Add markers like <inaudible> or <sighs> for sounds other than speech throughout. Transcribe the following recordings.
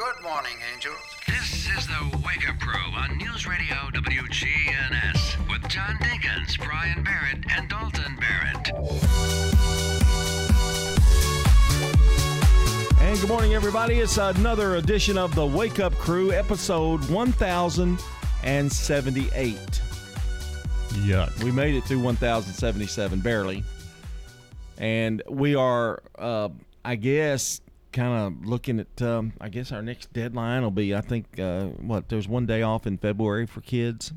Good morning, angels. This is the Wake Up Crew on News Radio WGNS with John Dinkins, Brian Barrett, and Dalton Barrett. And good morning, everybody. It's another edition of the Wake Up Crew, episode 1078. Yuck. We made it through 1077, barely. And we are, uh, I guess, kind of looking at, um, I guess our next deadline will be, I think, uh, what, there's one day off in February for kids.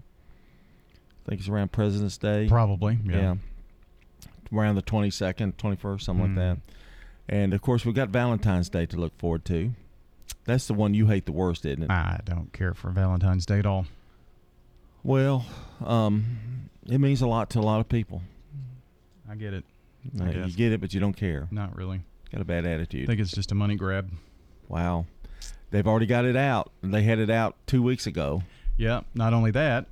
I think it's around President's Day. Probably. Yeah. Yeah. Around the 22nd, 21st, something like that. And of course, we've got Valentine's Day to look forward to. That's the one you hate the worst, isn't it? I don't care for Valentine's Day at all. Well, um, it means a lot to a lot of people. I get it. Uh, I you get it, but you don't care. Not really. Got a bad attitude. I think it's just a money grab. wow. They've already got it out. They had it out two weeks ago. Yeah. Not only that,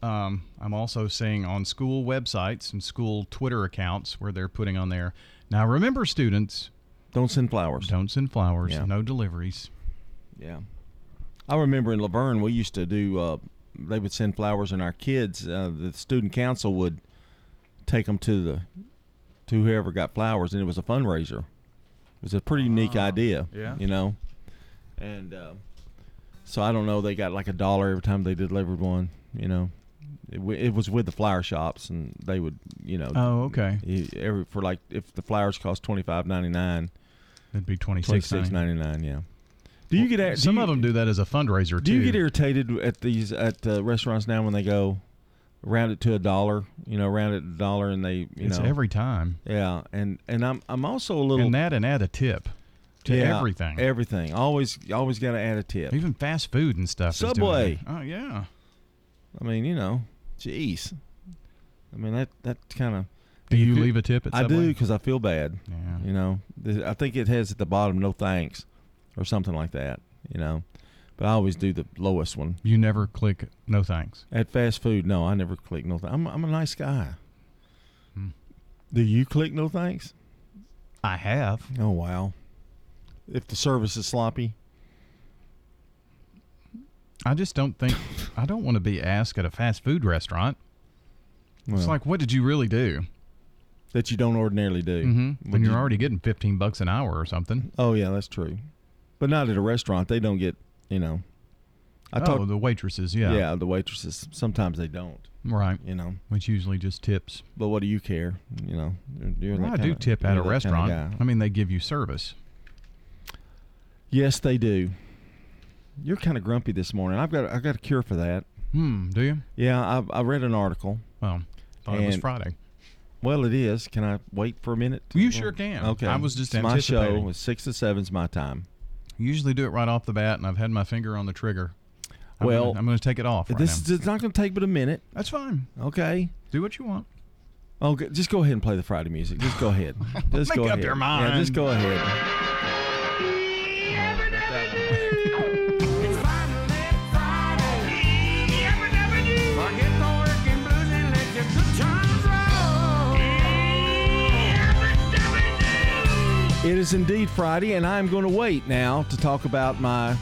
um, I'm also seeing on school websites and school Twitter accounts where they're putting on there. Now, remember, students, Don't send flowers. don't send flowers. Yeah. No deliveries. Yeah. I remember in La Vergne, we used to do, uh, they would send flowers, and our kids, uh, the student council would take them to the, to whoever got flowers, and it was a fundraiser. It was a pretty unique idea. yeah. You know? And uh, so I don't know, they got like a dollar every time they delivered one, you know? It, w- it was with the flower shops, and they would, you know, Oh, okay. e- every for like if the flowers cost twenty five ninety nine, It'd be twenty 26 six ninety nine, yeah. Do you get do Some you- of them do that as a fundraiser, do too. you get irritated at these at uh, restaurants now when they go round it to a dollar? You know, round it to a dollar, and they you it's know every time. yeah, and and I'm I'm also a little And that and add a tip to yeah, everything. Everything always always got to add a tip. Even fast food and stuff. Subway. Oh, yeah. I mean, you know, jeez. I mean that that kind of Do you feel- leave a tip at I do because I feel bad. Yeah. You know, I think it has at the bottom no thanks or something like that. You know, but I always do the lowest one. You never click no thanks. At fast food, no, I never click no thanks. I'm, I'm a nice guy. Hmm. Do you click no thanks? I have. Oh, wow. If the service is sloppy, I just don't think I don't want to be asked at a fast food restaurant. well, it's like, what did you really do? that you don't ordinarily do. Mm-hmm. When you're you- already getting fifteen bucks an hour or something. Oh, yeah, that's true. But not at a restaurant. They don't get, you know. I oh, talk, the waitresses, yeah. yeah, the waitresses, sometimes they don't, right. you know. Which usually just tips. But what do you care? You know, you're, you're Well, I do kinda- tip at a that kinda restaurant. I mean, they give you service. Yes, they do. You're kind of grumpy this morning. I've got I got a cure for that. Hmm. Do you? Yeah, I, I read an article. Well, thought it was Friday. Well, it is. Can I wait for a minute? You sure can. Okay. I was just It's my show. It's six to seven's my time. Usually do it right off the bat, and I've had my finger on the trigger. I'm Well, gonna, I'm going to take it off. Right this now. is it's not going to take but a minute. That's fine. Okay. Do what you want. G- just go ahead and play the Friday music. Just go ahead. <laughs> Just Make go up ahead. your Yeah, just go ahead. It is indeed Friday, and I'm going to wait now to talk about my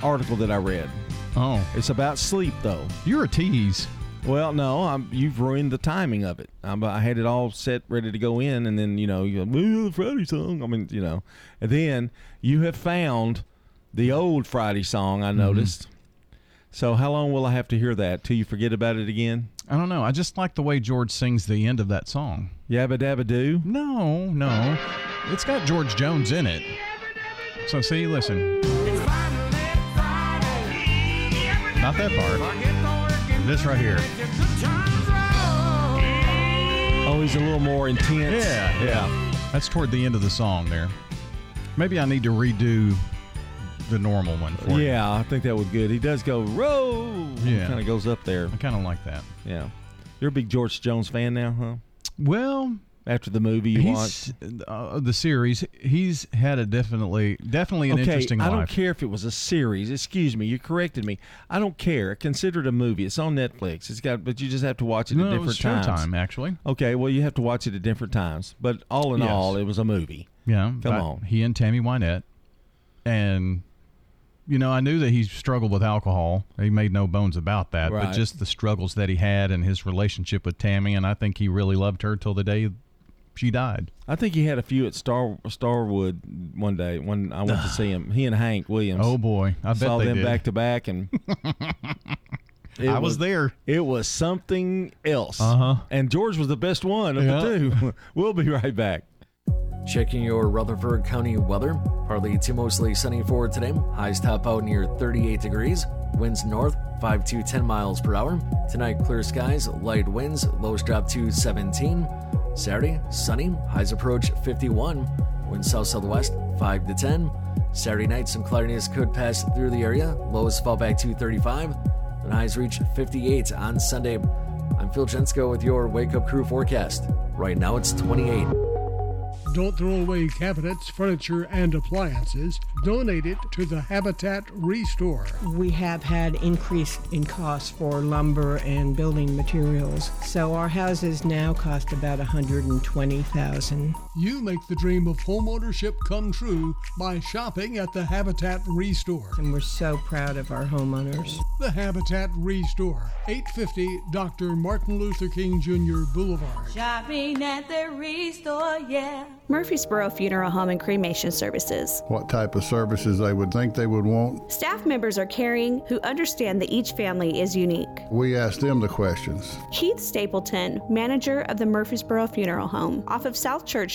article that I read. Oh, It's about sleep, though. you're a tease. Well, no, I'm, you've ruined the timing of it. I'm, I had it all set, ready to go in, and then you know, you go, "Well, the Friday song. I mean, you know, and then you have found the old Friday song. I mm-hmm. noticed. So, how long will I have to hear that till you forget about it again? I don't know. I just like the way George sings the end of that song. Yabba dabba doo. No, no. It's got George Jones in it. So see, listen. It's finally Friday. Not that part. Forget the working This right here. let your good times roll. Oh, he's a little more intense. Yeah, yeah. That's toward the end of the song there. Maybe I need to redo the normal one for you. Yeah, I think that would good. He does go roll. Yeah. kind of goes up there. I kind of like that. Yeah, you're a big George Jones fan now, huh? Well, After the movie you watched. uh, the series. He's had a definitely, definitely an okay, interesting I don't care if it was a series. Excuse me, you corrected me. I don't care. Consider it a movie. It's on Netflix. It's got, but you just have to watch it No, at it was different times. Showtime actually. Okay, well you have to watch it at different times. But all in Yes. all, it was a movie. Yeah, Come on. He and Tammy Wynette. and you know, I knew that he struggled with alcohol. He made no bones about that, Right. but just the struggles that he had and his relationship with Tammy, and I think he really loved her till the day she died. I think he had a few at Star Starwood one day when I went to see him. He and Hank Williams. Oh boy, I bet saw they them did. back to back, and <laughs> I was there. It was something else. Uh-huh. And George was the best one of Yeah. the two. <laughs> we'll be right back. Checking your Rutherford County weather. Partly to mostly sunny for today. Highs top out near 38 degrees. Winds north 5 to 10 miles per hour. Tonight, clear skies, light winds, lows drop to 17. Saturday, sunny, highs approach 51. Winds south southwest 5 to 10. Saturday night, some cloudiness could pass through the area. Lows fall back to 35. Then highs reach 58 on Sunday. I'm Phil Jensko with your Wake Up Crew forecast. Right now, it's 28. Don't throw away cabinets, furniture, and appliances. Donate it to the Habitat Restore. We have had increase in costs for lumber and building materials, so our houses now cost about 120,000. You make the dream of homeownership come true by shopping at the Habitat Restore. And we're so proud of our homeowners. The Habitat Restore, 850 Dr. Martin Luther King Jr. Boulevard. Shopping at the Restore, yeah. Murfreesboro Funeral Home and Cremation Services. what type of services they would think they would want. Staff members are caring who understand that each family is unique. We ask them the questions. Keith Stapleton, manager of the Murfreesboro Funeral Home, off of South Church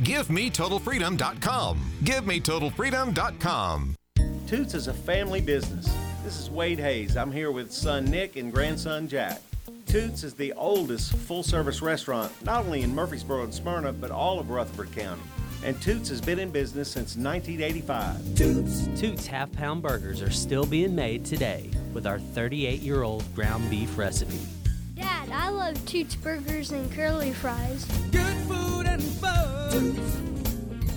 GiveMeTotalFreedom.com. GiveMeTotalFreedom.com. Toots is a family business. This is Wade Hayes. I'm here with son Nick and grandson Jack. Toots is the oldest full service restaurant, not only in Murfreesboro and Smyrna, but all of Rutherford County. And Toots has been in business since 1985. Toots. Toots half pound burgers are still being made today with our 38 year old ground beef recipe. Dad, I love Toots Burgers and curly fries. Good food and fun.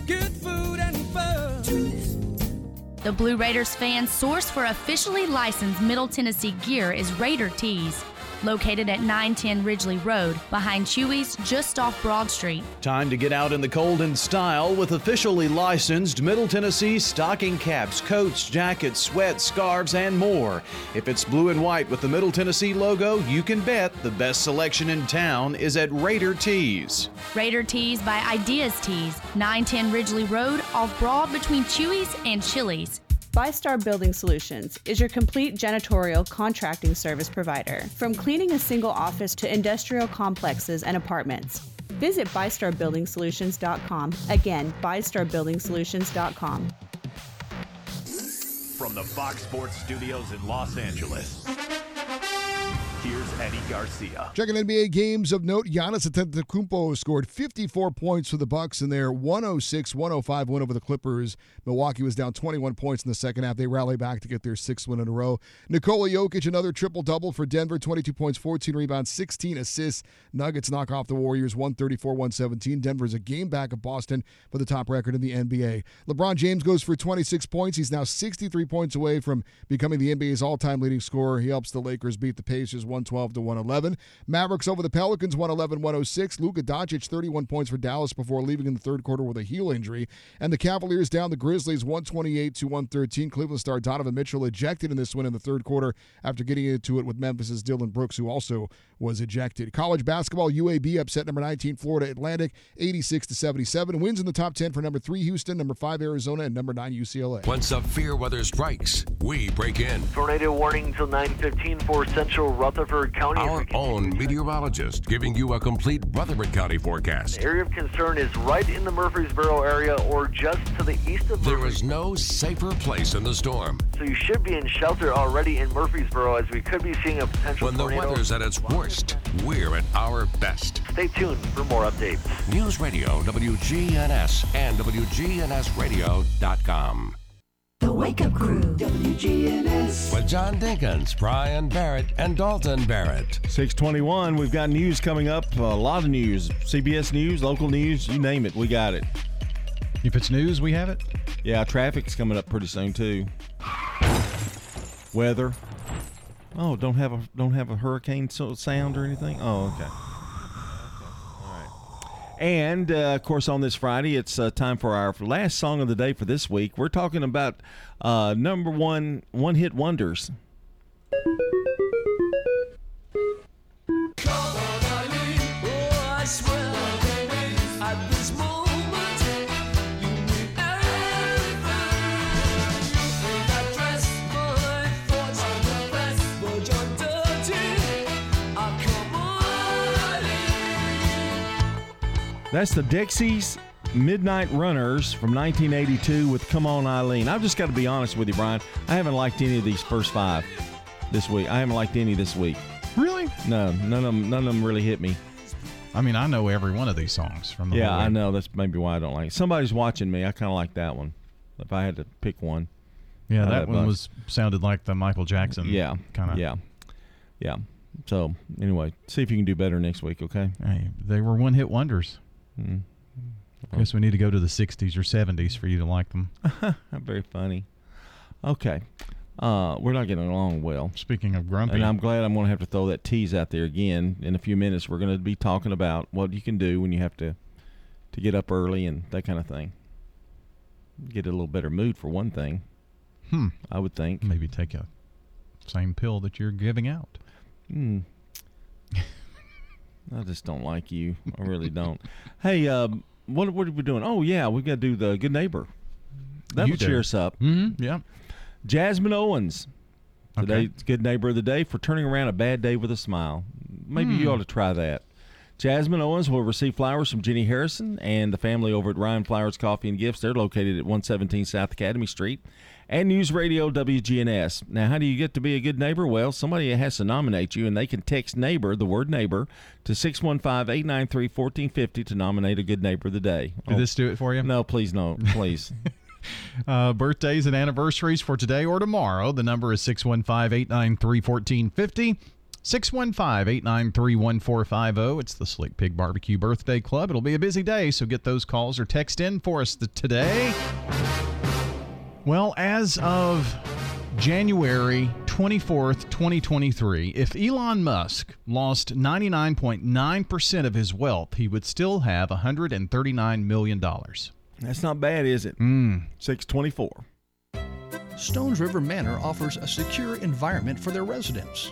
Good food and fun. The Blue Raiders fan source for officially licensed Middle Tennessee gear is Raider Tees, located at 910 Ridgely Road behind Chewy's just off Broad Street. Time to get out in the cold in style with officially licensed Middle Tennessee stocking caps, coats, jackets, sweats, scarves, and more. If it's blue and white with the Middle Tennessee logo, you can bet the best selection in town is at Raider Tees. Raider Tees by Ideas Tees, 910 Ridgely Road off Broad between Chewy's and Chili's. ByStar Building Solutions is your complete janitorial contracting service provider, from cleaning a single office to industrial complexes and apartments. Visit ByStarBuildingSolutions.com. Again, ByStarBuildingSolutions.com. From the Fox Sports Studios in Los Angeles, here's Eddie Garcia. Checking NBA games of note, Giannis Antetokounmpo scored 54 points for the Bucks in their 106-105 win over the Clippers. Milwaukee was down 21 points in the second half. They rally back to get their sixth win in a row. Nikola Jokic, another triple-double for Denver, 22 points, 14 rebounds, 16 assists. Nuggets knock off the Warriors 134-117. Denver's a game back of Boston for the top record in the NBA. LeBron James goes for 26 points. He's now 63 points away from becoming the NBA's all-time leading scorer. He helps the Lakers beat the Pacers 112 to 111. Mavericks over the Pelicans 111-106. Luka Doncic 31 points for Dallas before leaving in the third quarter with a heel injury. And the Cavaliers down the Grizzlies 128 to 113. Cleveland star Donovan Mitchell ejected in this win in the third quarter after getting into it with Memphis's Dillon Brooks, who also was ejected. College basketball UAB upset number 19 Florida Atlantic 86 to 77. Wins in the top 10 for number 3 Houston, number 5 Arizona, and number 9 UCLA. Once When severe weather strikes, we break in. Tornado warning until 9:15 for central Rutherford County. Our own meteorologist giving you a complete Rutherford County forecast. The area of concern is right in the Murfreesboro area or just to the east of There is no safer place in the storm. So you should be in shelter already in Murfreesboro as we could be seeing a potential When the tornado. weather's at its worst, we're at our best. Stay tuned for more updates. News Radio WGNS and WGNSradio.com. The Wake Up Crew, WGNS. With with John Dinkins, Brian Barrett, and Dalton Barrett. 621, we've got news coming up. A lot of news. CBS News, local news, you name it, we got it. If it's news, we have it. Yeah, traffic's coming up pretty soon too. Weather. Oh, don't have a don't have a hurricane sound or anything. Oh, okay. And uh, of course, on this Friday, it's uh, time for our last song of the day for this week. We're talking about uh, number one one hit wonders. Oh, That's the Dexys Midnight Runners from 1982 with Come On Eileen. I've just got to be honest with you, Brian. I haven't liked any of these first five this week. I haven't liked any this week. Really? No, none of them. None of them really hit me. I mean, I know every one of these songs from the Yeah, I know. That's maybe why I don't like. It. Somebody's watching me. I kind of like that one. If I had to pick one. Yeah, that one was sounded like the Michael Jackson. Yeah, kind of. Yeah, yeah. So anyway, see if you can do better next week. Okay. Hey, they were one hit wonders. Mm. I guess we need to go to the 60s or 70s for you to like them. <laughs> Very funny. Okay. Uh, we're not getting along well. Speaking of grumpy, And I'm glad I'm going to have to throw that tease out there again in a few minutes. We're going to be talking about what you can do when you have to to get up early and that kind of thing. Get a little better mood for one thing. Hmm. I would think. Maybe take a same pill that you're giving out. Hmm. I just don't like you. I really <laughs> don't. hey, um, what what are we doing? Oh yeah, we got to do the good neighbor. That'll You do. cheer us up. Mm-hmm. Yeah. Jasmine Owens. Okay. Today's good neighbor of the day for turning around a bad day with a smile. Maybe you Hmm. ought to try that. Jasmine Owens will receive flowers from Jenny Harrison and the family over at Ryan Flowers Coffee and Gifts. They're located at 117 South Academy Street and News Radio WGNS. Now, how do you get to be a good neighbor? Well, somebody has to nominate you, and they can text neighbor, the word neighbor, to 615 893 1450 to nominate a good neighbor of the day. Did this do it for you? No, please, no, <laughs> please. Uh, birthdays and anniversaries for today or tomorrow. The number is 615 893 1450. 615 893 1450. It's the Slick Pig Barbecue Birthday Club. It'll be a busy day, so get those calls or text in for us today. Well, as of January 24th, 2023, if Elon Musk lost 99.9% of his wealth, he would still have $139 million. That's not bad, is it? Mm. 624. Stones River Manor offers a secure environment for their residents.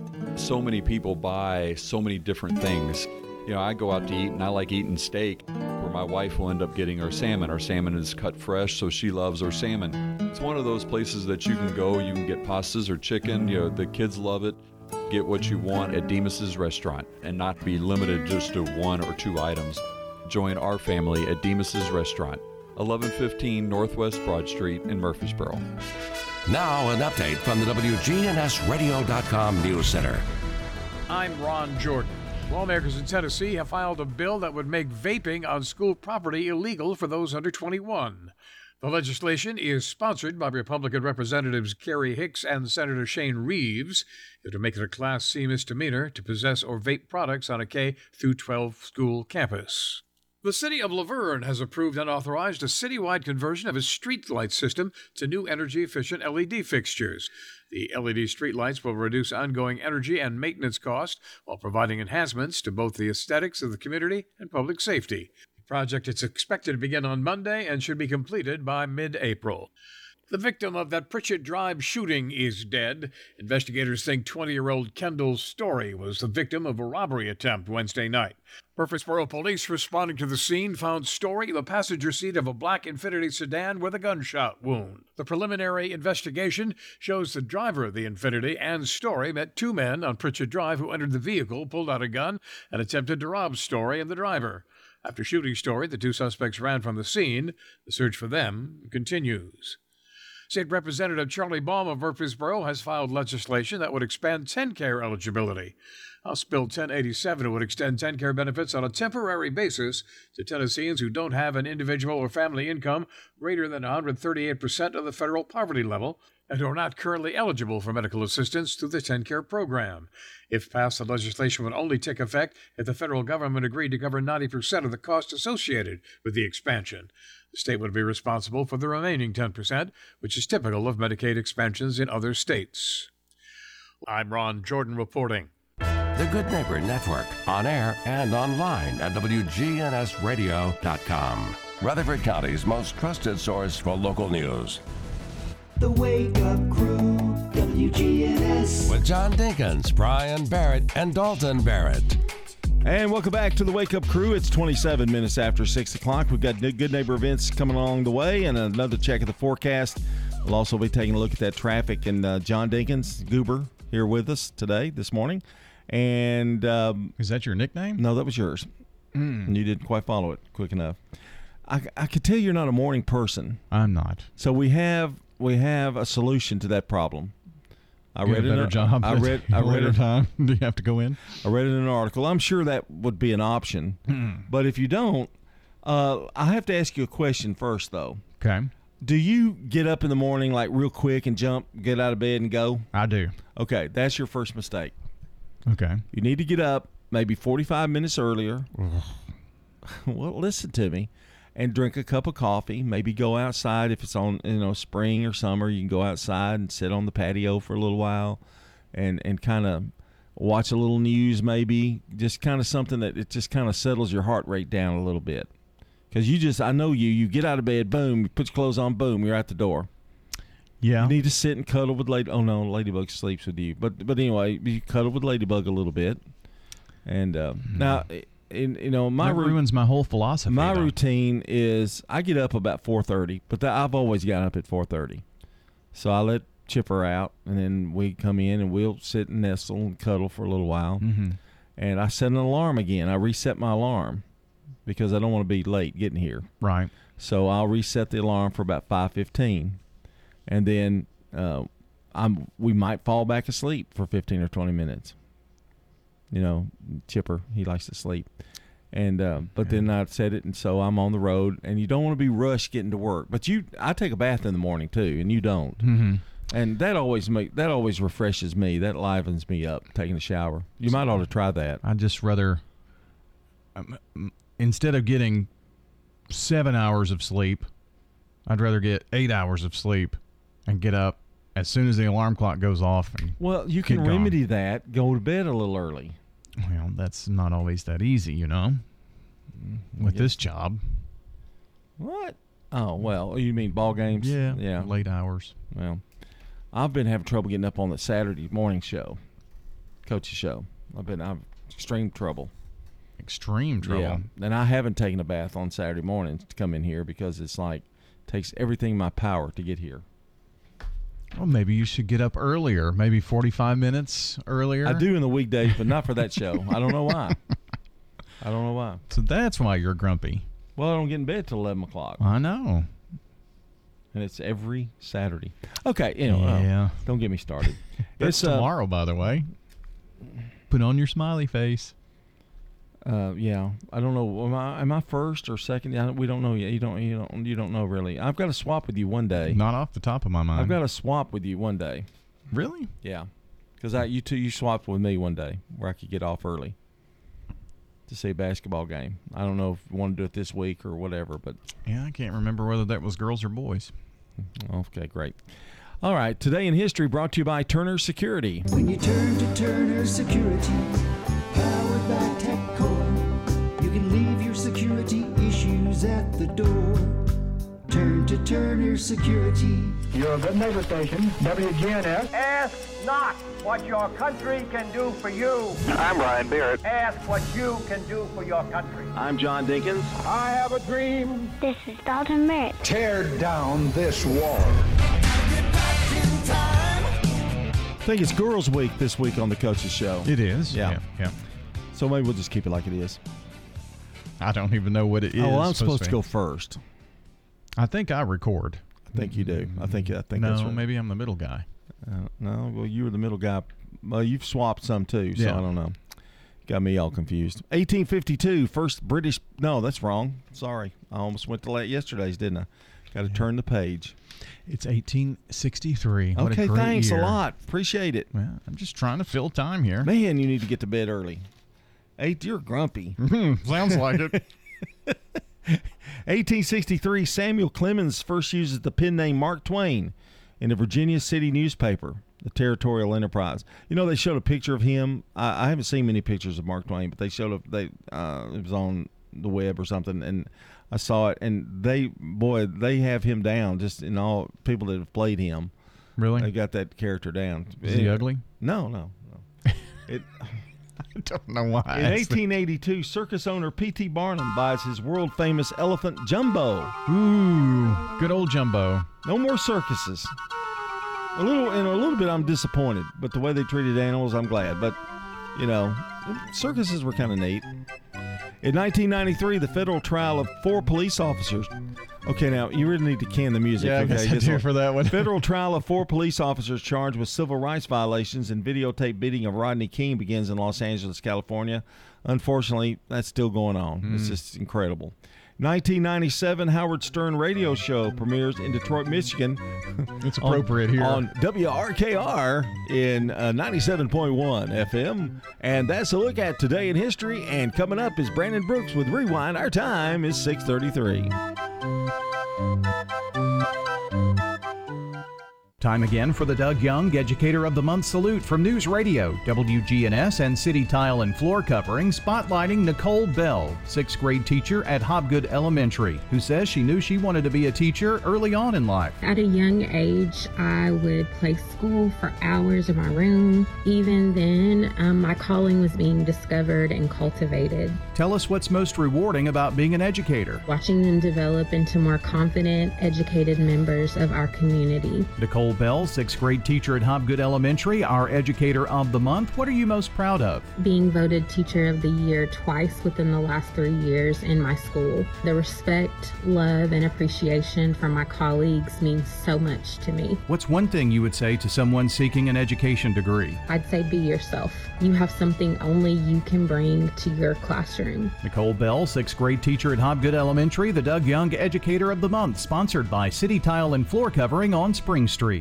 So many people buy so many different things. You know, I go out to eat and I like eating steak, where my wife will end up getting our salmon. Our salmon is cut fresh, so she loves our salmon. It's one of those places that you can go, you can get pastas or chicken, you know, the kids love it. Get what you want at Demos's Restaurant and not be limited just to one or two items. Join our family at Demos's Restaurant, 1115 Northwest Broad Street in Murfreesboro. Now, an update from the WGNSradio.com News Center. I'm Ron Jordan. Lawmakers in Tennessee have filed a bill that would make vaping on school property illegal for those under 21. The legislation is sponsored by Republican Representatives Gary Hicks and Senator Shane Reeves. It would make it a Class C misdemeanor to possess or vape products on a K through 12 school campus. The city of La Vergne has approved and authorized a citywide conversion of its streetlight system to new energy efficient LED fixtures. The LED streetlights will reduce ongoing energy and maintenance costs while providing enhancements to both the aesthetics of the community and public safety. The project is expected to begin on Monday and should be completed by mid April. The victim of that Pritchett Drive shooting is dead. Investigators think 20 year old Kendall Story was the victim of a robbery attempt Wednesday night. Murfreesboro police responding to the scene found Story in the passenger seat of a black Infiniti sedan with a gunshot wound. The preliminary investigation shows the driver of the Infiniti and Story met two men on Pritchett Drive who entered the vehicle, pulled out a gun, and attempted to rob Story and the driver. After shooting Story, the two suspects ran from the scene. The search for them continues. State Representative Charlie Baum of Murfreesboro has filed legislation that would expand TennCare eligibility. House Bill 1087 would extend TennCare benefits on a temporary basis to Tennesseans who don't have an individual or family income greater than 138% of the federal poverty level and who are not currently eligible for medical assistance through the TennCare program. If passed, the legislation would only take effect if the federal government agreed to cover 90% of the cost associated with the expansion. The state would be responsible for the remaining 10%, which is typical of Medicaid expansions in other states. I'm Ron Jordan reporting. The Good Neighbor Network, on air and online at WGNSradio.com. Rutherford County's most trusted source for local news. The Wake Up Crew, WGNS. With John Dinkins, Brian Barrett, and Dalton Barrett. And welcome back to the Wake Up Crew. It's 27 minutes after 6 o'clock. We've got good neighbor events coming along the way and another check of the forecast. We'll also be taking a look at that traffic. And uh, John Dinkins, Goober, here with us today, this morning. And um, is that your nickname? No, that was yours. Mm. And you didn't quite follow it quick enough. I, I could tell you're not a morning person. I'm not. So we have we have a solution to that problem. <laughs> I read a it better in a- job. I read. I read it. time. <laughs> Do you have to go in? I read it in an article. I'm sure that would be an option. Hmm. But if you don't, uh, I have to ask you a question first, though. Okay. Do you get up in the morning like real quick and jump, get out of bed and go? I do. Okay, that's your first mistake. Okay. You need to get up maybe 45 minutes earlier. <laughs> well, listen to me. And drink a cup of coffee. Maybe go outside if it's on, you know, spring or summer. You can go outside and sit on the patio for a little while, and and kind of watch a little news. Maybe just kind of something that it just kind of settles your heart rate down a little bit. Because you just, I know you. You get out of bed, boom. You put your clothes on, boom. You're out the door. Yeah. You need to sit and cuddle with lady. Oh no, Ladybug sleeps with you. But but anyway, you cuddle with Ladybug a little bit. And uh, now, in you know my. That ruins my whole philosophy. my though. routine is I get up about four thirty, but that, I've always gotten up at four thirty. So I let Chipper out, and then we come in and we'll sit and nestle and cuddle for a little while. Mhm. And I set an alarm again. I reset my alarm because I don't want to be late getting here. Right. So I'll reset the alarm for about five fifteen, and then uh, I'm we might fall back asleep for fifteen or twenty minutes. You know, Chipper he likes to sleep, and uh, but then I said it, and so I'm on the road, and you don't want to be rushed getting to work. But you, I take a bath in the morning too, and you don't, Mhm. and that always make that always refreshes me. That livens me up. Taking a shower, you might ought to try that. I'd just rather, um, instead of getting seven hours of sleep, I'd rather get eight hours of sleep and get up as soon as the alarm clock goes off. And Well, you can remedy that. Go to bed a little early. Well, that's not always that easy, you know. Mm, with this job, What? Oh well, oh, you mean ball games? Yeah, yeah, late hours. Well, I've been having trouble getting up on the Saturday morning show, coach's show. I've been I've extreme trouble. extreme trouble. Yeah, and I haven't taken a bath on Saturday mornings to come in here because it's like takes everything in my power to get here. Well, maybe you should get up earlier, maybe 45 minutes earlier. I do in the weekdays, but not for that show. I don't know why. I don't know why. So that's why you're grumpy. Well, I don't get in bed till eleven o'clock, I know. and it's every Saturday. Okay, you know, Yeah. oh, don't get me started. <laughs> It's uh, tomorrow, by the way. Put on your smiley face. Uh, yeah, I don't know. Am I am I first or second? Yeah, we don't know yet. You don't you don't you don't know really. I've got to swap with you one day. Not off the top of my mind. I've got to swap with you one day. Really? Yeah, because I you two you swapped with me one day where I could get off early to see a basketball game. I don't know if you want to do it this week or whatever, but Yeah, I can't remember whether that was girls or boys. okay, great. All right, today in history brought to you by Turner Security. When you turn to Turner Security, the door. Turn to Turner Security. Your good neighbor station, WGNS. Ask not what your country can do for you. I'm Ryan Barrett. Ask what you can do for your country. I'm John Dinkins. I have a dream. This is Dalton Merritt. Tear down this wall. I think it's Girls Week this week on the Coaches Show. It is. Yeah. Yeah. yeah. So maybe we'll just keep it like it is. I don't even know what it is. Oh, well, I'm supposed to be. go first. I think I record. I think you do. I think I think no, that's right. maybe I'm the middle guy. Uh, no, well, you were the middle guy. Well, you've swapped some too, so Yeah. I don't know. Got me all confused. 1852, first British. No, that's wrong. Sorry, I almost went to la- yesterday's, didn't I? Got to turn the page. It's 1863. What a okay, great thanks year. a lot. Appreciate it. Well, I'm just trying to fill time here. Man, you need to get to bed early. Eight, you're grumpy. Sounds like it. 1863, Samuel Clemens first uses the pen name Mark Twain in the Virginia City newspaper, the Territorial Enterprise. You know, they showed a picture of him. I, I haven't seen many pictures of Mark Twain, but they showed a, they uh, it was on the web or something, and I saw it. And they, boy, they have him down. Just in all people that have played him, Really? they got that character down. Is he ugly? No, no, no. <laughs> It. <laughs> I don't know why. In 1882, circus owner P.T. Barnum buys his world famous elephant Jumbo. Ooh, good old Jumbo. No more circuses. A little, in a little bit, I'm disappointed, but the way they treated animals, I'm glad. But you know, circuses were kind of neat. In 1993, the federal trial of four police officers. Okay, now you really need to can the music. Yeah, I okay, guess I do for that one. <laughs> federal trial of four police officers charged with civil rights violations and videotape beating of Rodney King begins in Los Angeles, California. Unfortunately, that's still going on. It's Mm. just incredible. 1997 Howard Stern radio show premieres in Detroit, Michigan. <laughs> It's appropriate here. on WRKR in uh, 97.1 FM. And that's a look at today in history. And coming up is Brandon Brooks with Rewind. Our time is 633. Time again for the Doug Young Educator of the Month salute from News Radio, WGNS, and City Tile and Floor Covering, spotlighting Nicole Bell, sixth grade teacher at Hobgood Elementary, who says she knew she wanted to be a teacher early on in life. At a young age, I would play school for hours in my room. Even then, um, my calling was being discovered and cultivated. Tell us what's most rewarding about being an educator. Watching them develop into more confident, educated members of our community. Nicole Bell, sixth grade teacher at Hobgood Elementary, our Educator of the Month. What are you most proud of? Being voted Teacher of the Year twice within the last three years in my school. The respect, love, and appreciation from my colleagues means so much to me. What's one thing you would say to someone seeking an education degree? I'd say be yourself. You have something only you can bring to your classroom. Nicole Bell, sixth grade teacher at Hobgood Elementary, the Doug Young Educator of the Month, sponsored by City Tile and Floor Covering on Spring Street.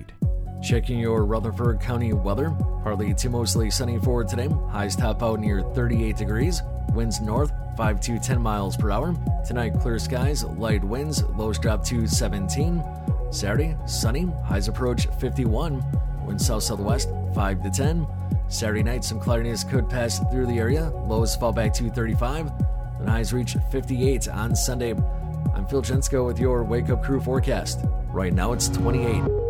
Checking your Rutherford County weather. Partly to mostly sunny for today. Highs top out near 38 degrees. Winds north 5 to 10 miles per hour. Tonight, clear skies, light winds, lows drop to 17. Saturday, sunny, highs approach 51. Winds south southwest 5 to 10. Saturday night, some cloudiness could pass through the area. Lows fall back to 35. Then highs reach 58 on Sunday. I'm Phil Jensko with your Wake Up Crew forecast. Right now, it's 28.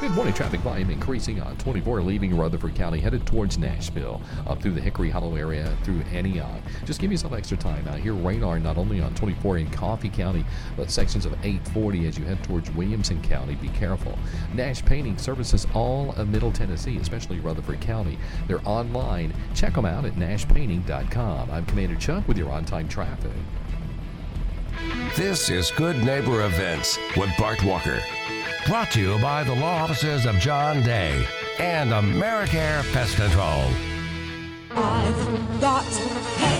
Good morning. Traffic volume increasing on 24 leaving Rutherford County, headed towards Nashville, up through the Hickory Hollow area through Antioch. Just give yourself extra time. Out here, radar not only on 24 in Coffee County, but sections of 840 as you head towards Williamson County. Be careful. Nash Painting services all of Middle Tennessee, especially Rutherford County. They're online. Check them out at nashpainting.com. I'm Commander Chuck with your on time traffic. This is Good Neighbor Events with Bart Walker. Brought to you by the law offices of John Day and Americare Pest Control. I've got.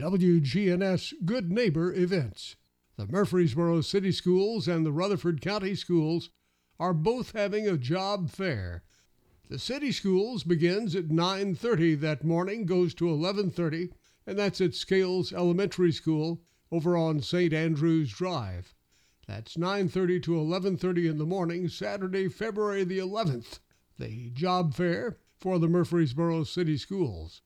WGNS Good Neighbor events. The Murfreesboro City Schools and the Rutherford County Schools are both having a job fair. The city schools begins at 9:30 that morning, goes to 11:30, and that's at Scales Elementary School over on St. Andrews Drive. That's 9:30 to 11:30 in the morning, Saturday, February the 11th. The job fair for the Murfreesboro City Schools.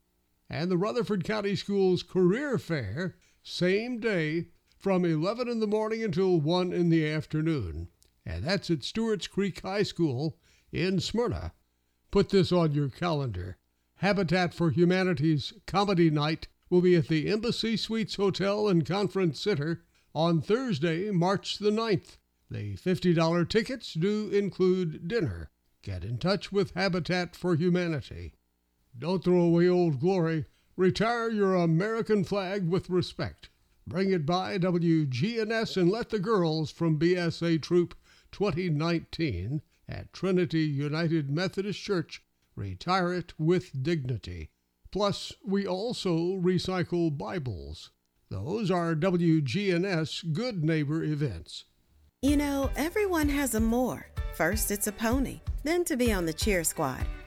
And the Rutherford County Schools Career Fair, same day from 11 in the morning until 1 in the afternoon. And that's at Stewart's Creek High School in Smyrna. Put this on your calendar. Habitat for Humanity's Comedy Night will be at the Embassy Suites Hotel and Conference Center on Thursday, March the 9th. The $50 tickets do include dinner. Get in touch with Habitat for Humanity. Don't throw away old glory. Retire your American flag with respect. Bring it by WGNS and let the girls from BSA Troop 2019 at Trinity United Methodist Church retire it with dignity. Plus, we also recycle Bibles. Those are WGNS Good Neighbor events. You know, everyone has a more. First, it's a pony, then to be on the cheer squad.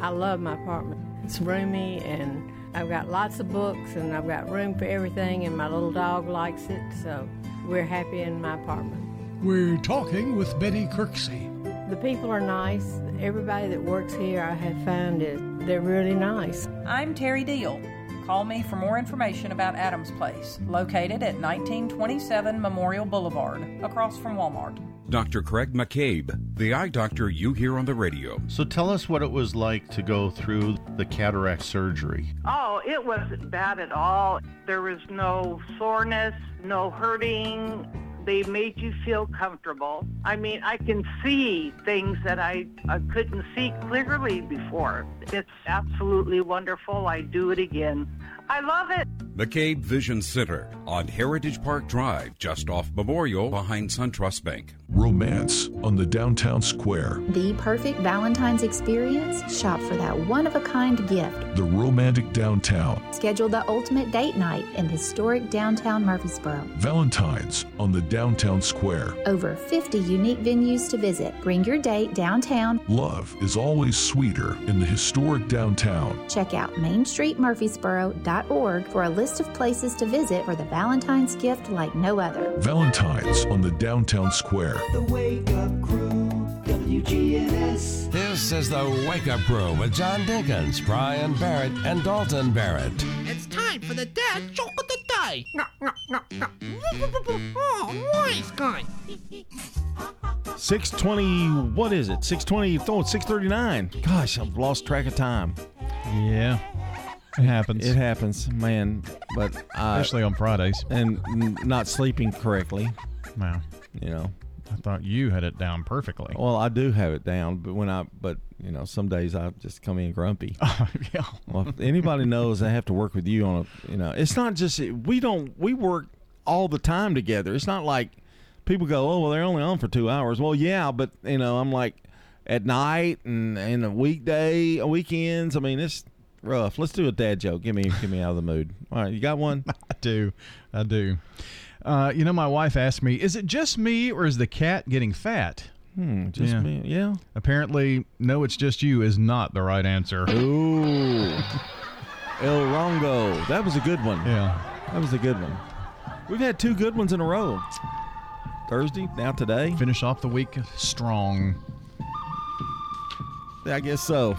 I love my apartment. It's roomy and I've got lots of books and I've got room for everything and my little dog likes it, so we're happy in my apartment. We're talking with Betty Kirksey. The people are nice. Everybody that works here I have found is they're really nice. I'm Terry Deal. Call me for more information about Adams Place, located at 1927 Memorial Boulevard, across from Walmart. Dr. Craig McCabe, the eye doctor you hear on the radio. So tell us what it was like to go through the cataract surgery. Oh, it wasn't bad at all. There was no soreness, no hurting. They made you feel comfortable. I mean, I can see things that I, I couldn't see clearly before. It's absolutely wonderful. I do it again. I love it. McCabe Vision Center on Heritage Park Drive, just off Memorial behind SunTrust Bank. Romance on the downtown square. The perfect Valentine's experience? Shop for that one of a kind gift. The romantic downtown. Schedule the ultimate date night in historic downtown Murfreesboro. Valentine's on the downtown square. Over 50 unique venues to visit. Bring your date downtown. Love is always sweeter in the historic downtown. Check out mainstreetmurfreesboro.org for a list of places to visit for the Valentine's gift like no other. Valentine's on the downtown square. The Wake Up Crew, WGNS. This is the Wake Up Crew with John Dinkins, Brian Barrett, and Dalton Barrett. It's time for the dad joke of the day. No, no, no, no. Oh, nice guy. 620, what is it? 620, oh, it's 639. Gosh, I've lost track of time. Yeah. It happens. It happens, man. But I, Especially on Fridays. and n- not sleeping correctly. Wow. You know. I thought you had it down perfectly. Well, I do have it down, but when I, but you know, some days I just come in grumpy. <laughs> Oh, yeah. Well, if anybody knows, I have to work with you on a, you know, it's not just we don't we work all the time together. It's not like people go, oh well, they're only on for two hours. Well, yeah, but you know, I'm like at night and and a weekday, weekends. I mean, it's rough. Let's do a dad joke. Give me get me out of the mood. All right, you got one? <laughs> I do. I do. Uh, you know, my wife asked me, "Is it just me, or is the cat getting fat?" Hmm, just Yeah. me. Yeah. Apparently, no, it's just you is not the right answer. Ooh. El Rongo. That was a good one. Yeah. That was a good one. We've had two good ones in a row. Thursday, now today. Finish off the week strong. I guess so.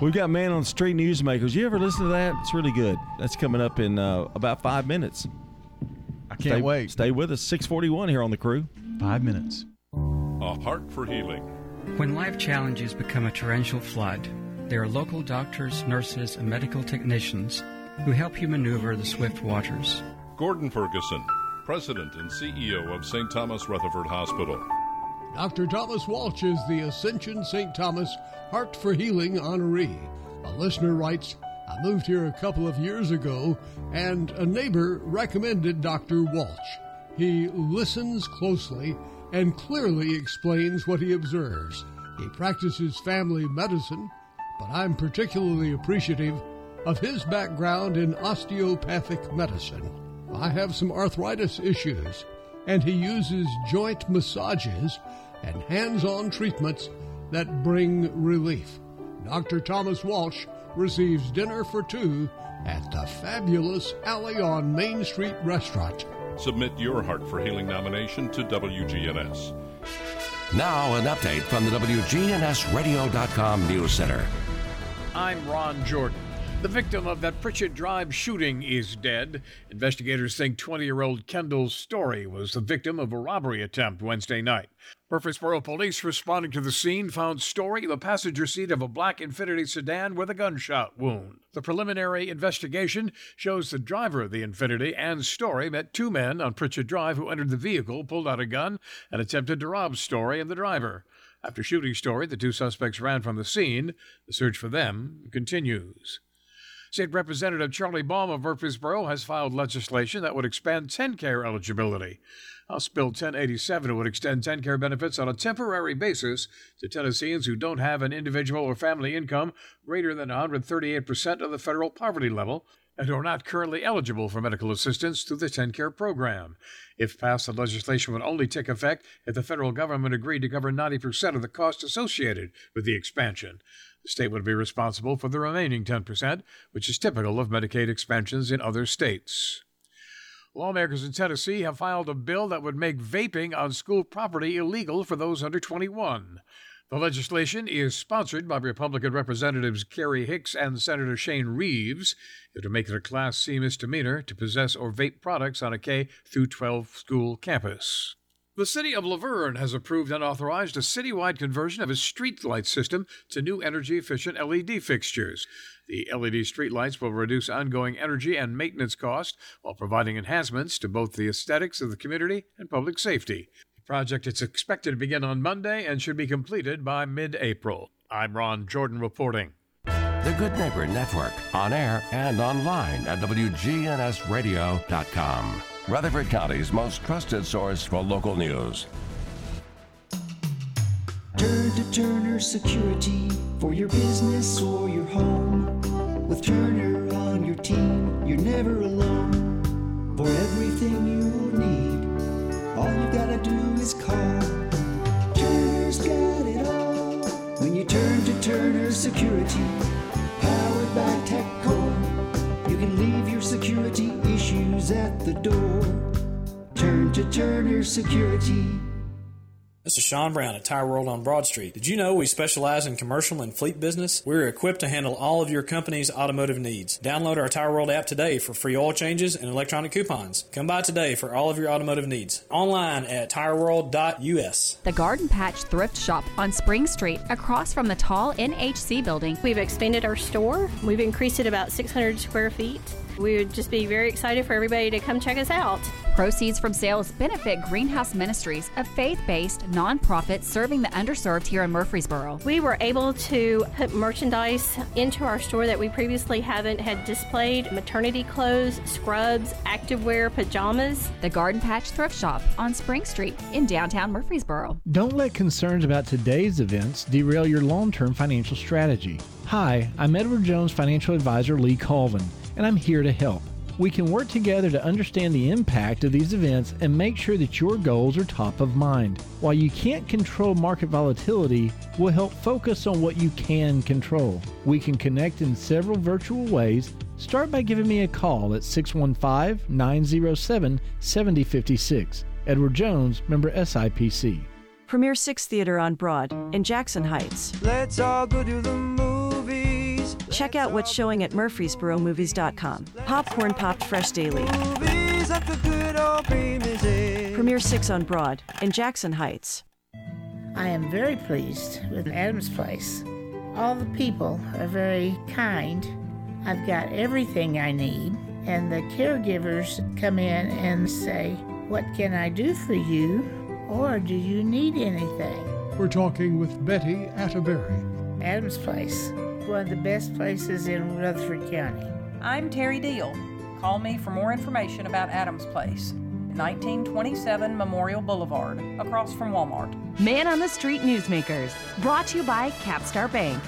We've got Man on the Street Newsmakers. You ever listen to that? It's really good. That's coming up in uh, about five minutes. I can't stay, wait. Stay with us. 641 here on the crew. Five minutes. A Heart for Healing. When life challenges become a torrential flood, there are local doctors, nurses, and medical technicians who help you maneuver the swift waters. Gordon Ferguson, President and CEO of St. Thomas Rutherford Hospital. Dr. Thomas Walsh is the Ascension St. Thomas Heart for Healing honoree. A listener writes, I moved here a couple of years ago and a neighbor recommended Dr. Walsh. He listens closely and clearly explains what he observes. He practices family medicine, but I'm particularly appreciative of his background in osteopathic medicine. I have some arthritis issues, and he uses joint massages and hands on treatments that bring relief. Dr. Thomas Walsh receives dinner for two at the fabulous Alley on Main Street restaurant. Submit your Heart for Healing nomination to WGNS. Now, an update from the WGNSradio.com News Center. I'm Ron Jordan. The victim of that Pritchett Drive shooting is dead. Investigators think 20 year old Kendall Story was the victim of a robbery attempt Wednesday night. Murfreesboro police responding to the scene found Story in the passenger seat of a black Infiniti sedan with a gunshot wound. The preliminary investigation shows the driver of the Infiniti and Story met two men on Pritchett Drive who entered the vehicle, pulled out a gun, and attempted to rob Story and the driver. After shooting Story, the two suspects ran from the scene. The search for them continues. State Representative Charlie Baum of Murfreesboro has filed legislation that would expand TennCare eligibility. House Bill 1087 would extend TennCare benefits on a temporary basis to Tennesseans who don't have an individual or family income greater than 138% of the federal poverty level and who are not currently eligible for medical assistance through the TennCare program. If passed, the legislation would only take effect if the federal government agreed to cover 90% of the cost associated with the expansion. The state would be responsible for the remaining 10%, which is typical of Medicaid expansions in other states. Lawmakers in Tennessee have filed a bill that would make vaping on school property illegal for those under 21. The legislation is sponsored by Republican Representatives Gary Hicks and Senator Shane Reeves. It would make it a Class C misdemeanor to possess or vape products on a K through 12 school campus. The city of La Vergne has approved and authorized a citywide conversion of its street light system to new energy efficient LED fixtures. The LED streetlights will reduce ongoing energy and maintenance costs while providing enhancements to both the aesthetics of the community and public safety. The project is expected to begin on Monday and should be completed by mid April. I'm Ron Jordan reporting. The Good Neighbor Network, on air and online at WGNSradio.com. Rutherford County's most trusted source for local news. Turn to Turner Security for your business or your home. With Turner on your team, you're never alone. For everything you need, all you gotta do is call. Turner's got it all. When you turn to Turner Security, powered by TechCore, security issues at the door. Turn to Turner Security. This is Sean Brown at Tire World on Broad Street. Did you know we specialize in commercial and fleet business? We're equipped to handle all of your company's automotive needs. Download our Tire World app today for free oil changes and electronic coupons. Come by today for all of your automotive needs. Online at tireworld.us. The Garden Patch Thrift Shop on Spring Street, across from the tall NHC building. We've expanded our store. We've increased it about 600 square feet. We would just be very excited for everybody to come check us out. Proceeds from sales benefit Greenhouse Ministries, a faith based nonprofit serving the underserved here in Murfreesboro. We were able to put merchandise into our store that we previously haven't had displayed maternity clothes, scrubs, activewear, pajamas. The Garden Patch Thrift Shop on Spring Street in downtown Murfreesboro. Don't let concerns about today's events derail your long term financial strategy. Hi, I'm Edward Jones financial advisor Lee Colvin, and I'm here to help. We can work together to understand the impact of these events and make sure that your goals are top of mind. While you can't control market volatility, we'll help focus on what you can control. We can connect in several virtual ways. Start by giving me a call at 615 907 7056. Edward Jones, member SIPC. Premier 6 Theater on Broad in Jackson Heights. Let's all go to the movies. Check out what's showing at murfreesboromovies.com. Popcorn popped fresh daily. Movies like the good old famous days. Premier 6 on Broad in Jackson Heights. I am very pleased with Adams Place. All the people are very kind. I've got everything I need, and the caregivers come in and say, What can I do for you? Or do you need anything? We're talking with Betty Atterbury. Adams Place, one of the best places in Rutherford County. I'm Terry Deal. Call me for more information about Adams Place, 1927 Memorial Boulevard, across from Walmart. Man on the Street Newsmakers, brought to you by Capstar Bank.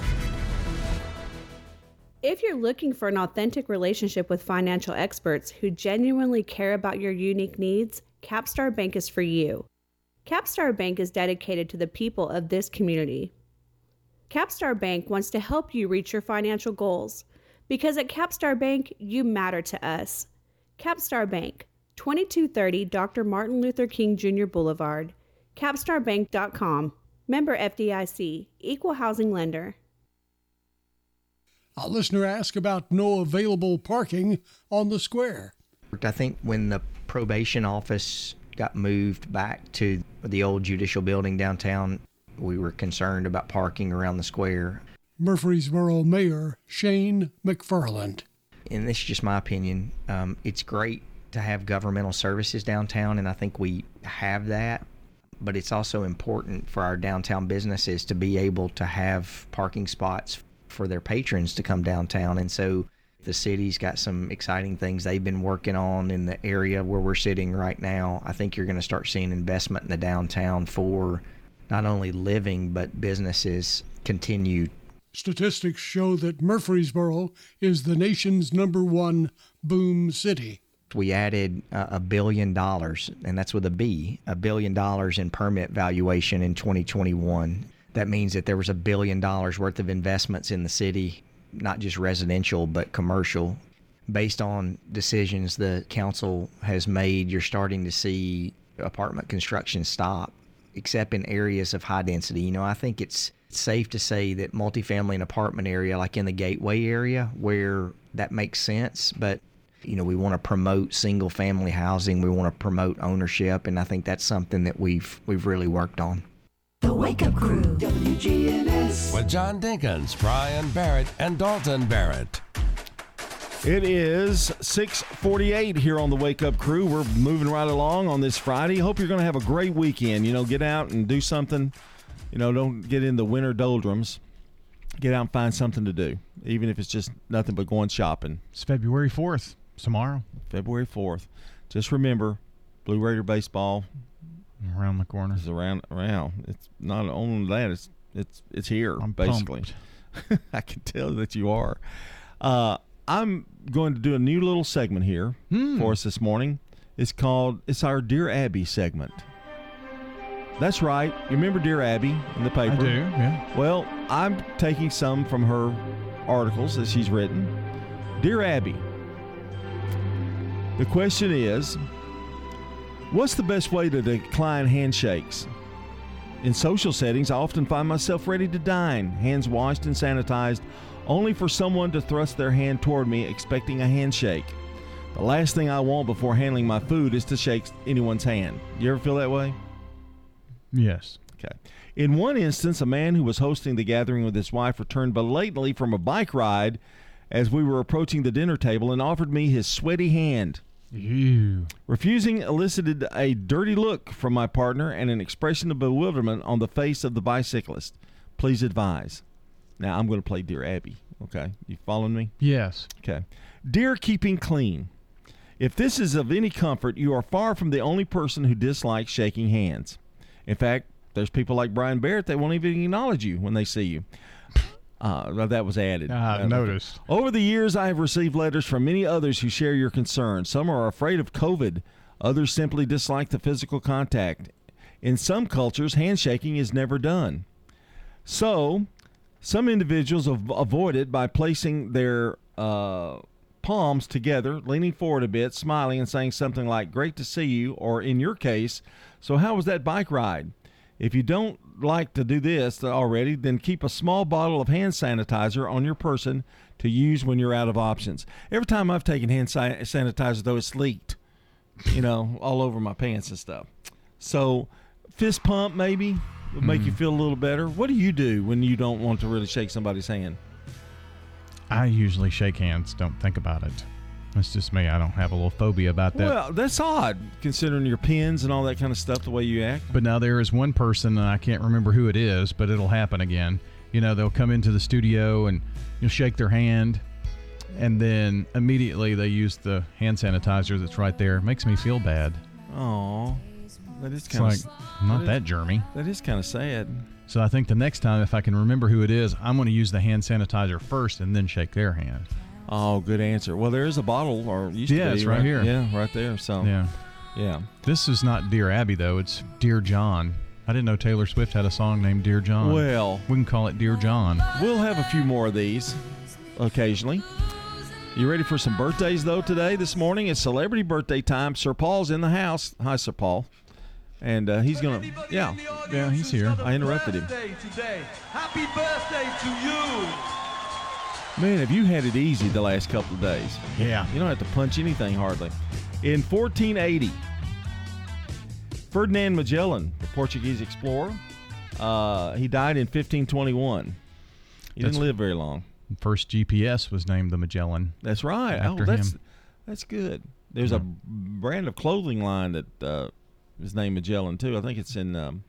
If you're looking for an authentic relationship with financial experts who genuinely care about your unique needs, Capstar Bank is for you. Capstar Bank is dedicated to the people of this community. Capstar Bank wants to help you reach your financial goals because at Capstar Bank, you matter to us. Capstar Bank, 2230 Dr. Martin Luther King Jr. Boulevard, capstarbank.com. Member FDIC, Equal Housing Lender. A listener asked about no available parking on the square. I think when the probation office got moved back to the old judicial building downtown, we were concerned about parking around the square. Murfreesboro Mayor Shane McFarland. And this is just my opinion. Um, it's great to have governmental services downtown, and I think we have that. But it's also important for our downtown businesses to be able to have parking spots for their patrons to come downtown. And so the city's got some exciting things they've been working on in the area where we're sitting right now. I think you're going to start seeing investment in the downtown for not only living but businesses continue. Statistics show that Murfreesboro is the nation's number one boom city. We added uh, a billion dollars, and that's with a B, a billion dollars in permit valuation in 2021. That means that there was a billion dollars worth of investments in the city, not just residential, but commercial. Based on decisions the council has made, you're starting to see apartment construction stop, except in areas of high density. You know, I think it's safe to say that multifamily and apartment area, like in the gateway area, where that makes sense, but you know, we want to promote single family housing, we want to promote ownership, and I think that's something that we've we've really worked on. The Wake Up Crew, WGNS. With John Dinkins, Brian Barrett, and Dalton Barrett. It is 648 here on the Wake Up Crew. We're moving right along on this Friday. Hope you're going to have a great weekend. You know, get out and do something. You know, don't get in the winter doldrums. Get out and find something to do, even if it's just nothing but going shopping. It's February 4th, tomorrow. February 4th. Just remember, Blue Raider baseball around the corner. It's around around. It's not only that. It's it's it's here I'm basically. <laughs> I can tell that you are. Uh, I'm going to do a new little segment here Hmm. for us this morning. It's called it's our Dear Abby segment. That's right. You remember Dear Abby in the paper? I do, yeah. Well, I'm taking some from her articles that she's written. Dear Abby, the question is What's the best way to decline handshakes? In social settings, I often find myself ready to dine, hands washed and sanitized, only for someone to thrust their hand toward me expecting a handshake. The last thing I want before handling my food is to shake anyone's hand. You ever feel that way? Yes. Okay. In one instance, a man who was hosting the gathering with his wife returned belatedly from a bike ride as we were approaching the dinner table and offered me his sweaty hand. Ew. Refusing elicited a dirty look from my partner and an expression of bewilderment on the face of the bicyclist. Please advise. Now I'm going to play Dear Abby. Okay. You following me? Yes. Okay. Dear Keeping Clean. If this is of any comfort, you are far from the only person who dislikes shaking hands. In fact, there's people like Brian Barrett that won't even acknowledge you when they see you. Uh, that was added. Ah, Uh, noticed. Over the years, I have received letters from many others who share your concern. Some are afraid of COVID, others simply dislike the physical contact. In some cultures, handshaking is never done. So, some individuals av- avoid it by placing their uh, palms together, leaning forward a bit, smiling, and saying something like, Great to see you, or in your case, So, how was that bike ride? If you don't like to do this already, then keep a small bottle of hand sanitizer on your person to use when you're out of options. Every time I've taken hand sa- sanitizer, though, it's leaked, you know, all over my pants and stuff. So, fist pump maybe make you mm. feel a little better. What do you do when you don't want to really shake somebody's hand? I usually shake hands, don't think about it. That's just me. I don't have a little phobia about that. Well, that's odd considering your pins and all that kind of stuff, the way you act. But now there is one person, and I can't remember who it is, but it'll happen again. You know, they'll come into the studio and you'll shake their hand, and then immediately they use the hand sanitizer that's right there. It makes me feel bad. Oh, that is It's kind like, of I'm not that germy. That is kind of sad. So I think the next time, if I can remember who it is, I'm going to use the hand sanitizer first and then shake their hand. Oh, good answer. Well, there is a bottle, or used Yeah, to be, it's right here. Yeah, right there. So Yeah. yeah. This is not Dear Abby, though. It's Dear John. I didn't know Taylor Swift had a song named Dear John. Well- we can call it Dear John. We'll have a few more of these occasionally. You ready for some birthdays though today? This morning it's celebrity birthday time. Sir Paul's in the house. Hi, Sir Paul. And uh, he's gonna, yeah, yeah, he's here. I interrupted him. Today. Happy birthday to you. Man, have you had it easy the last couple of days? Yeah. You don't have to punch anything hardly. In 1480, Ferdinand Magellan, the Portuguese explorer, uh, he died in 1521. He That's- didn't live very long. First GPS was named the Magellan. That's right. After oh, that's him. that's good. There's a brand of clothing line that uh, is name Magellan too. I think it's in um,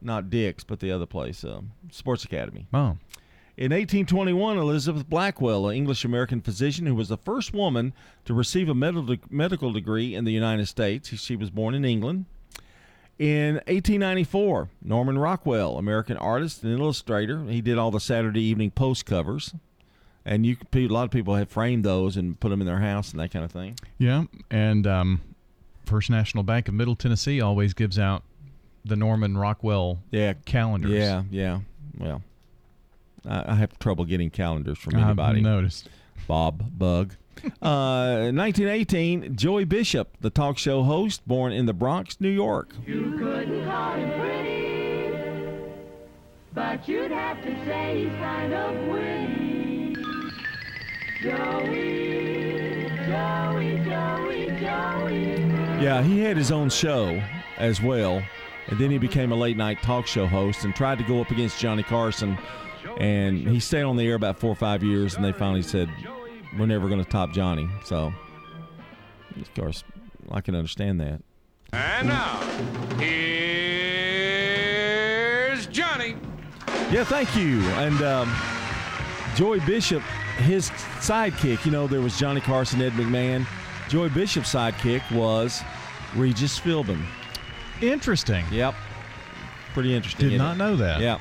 not Dick's, but the other place, um, Sports Academy. Oh. In 1821, Elizabeth Blackwell, an English American physician who was the first woman to receive a medical medical degree in the United States. She was born in England. In 1894, Norman Rockwell, American artist and illustrator, he did all the Saturday Evening Post covers, and you a lot of people have framed those and put them in their house and that kind of thing. Yeah, and um, First National Bank of Middle Tennessee always gives out the Norman Rockwell yeah calendars. Yeah, yeah. Well, I, I have trouble getting calendars from I've anybody. noticed. Bob Bug. <laughs> uh, 1918, Joey Bishop, the talk show host, born in the Bronx, New York. You couldn't call him pretty, but you'd have to say he's kind of witty. Joey, Joey, Joey, Joey. Yeah, he had his own show as well, and then he became a late night talk show host and tried to go up against Johnny Carson, and he stayed on the air about four or five years, and they finally said, "We're never going to top Johnny." So, of course, I can understand that. And now, here's Johnny. Yeah, thank you. And um, Joey Bishop, his sidekick, you know, there was Johnny Carson, Ed McMahon. Joey Bishop's sidekick was Regis Philbin. Interesting. Yep. Pretty interesting. Did isn't it? know that. Yep.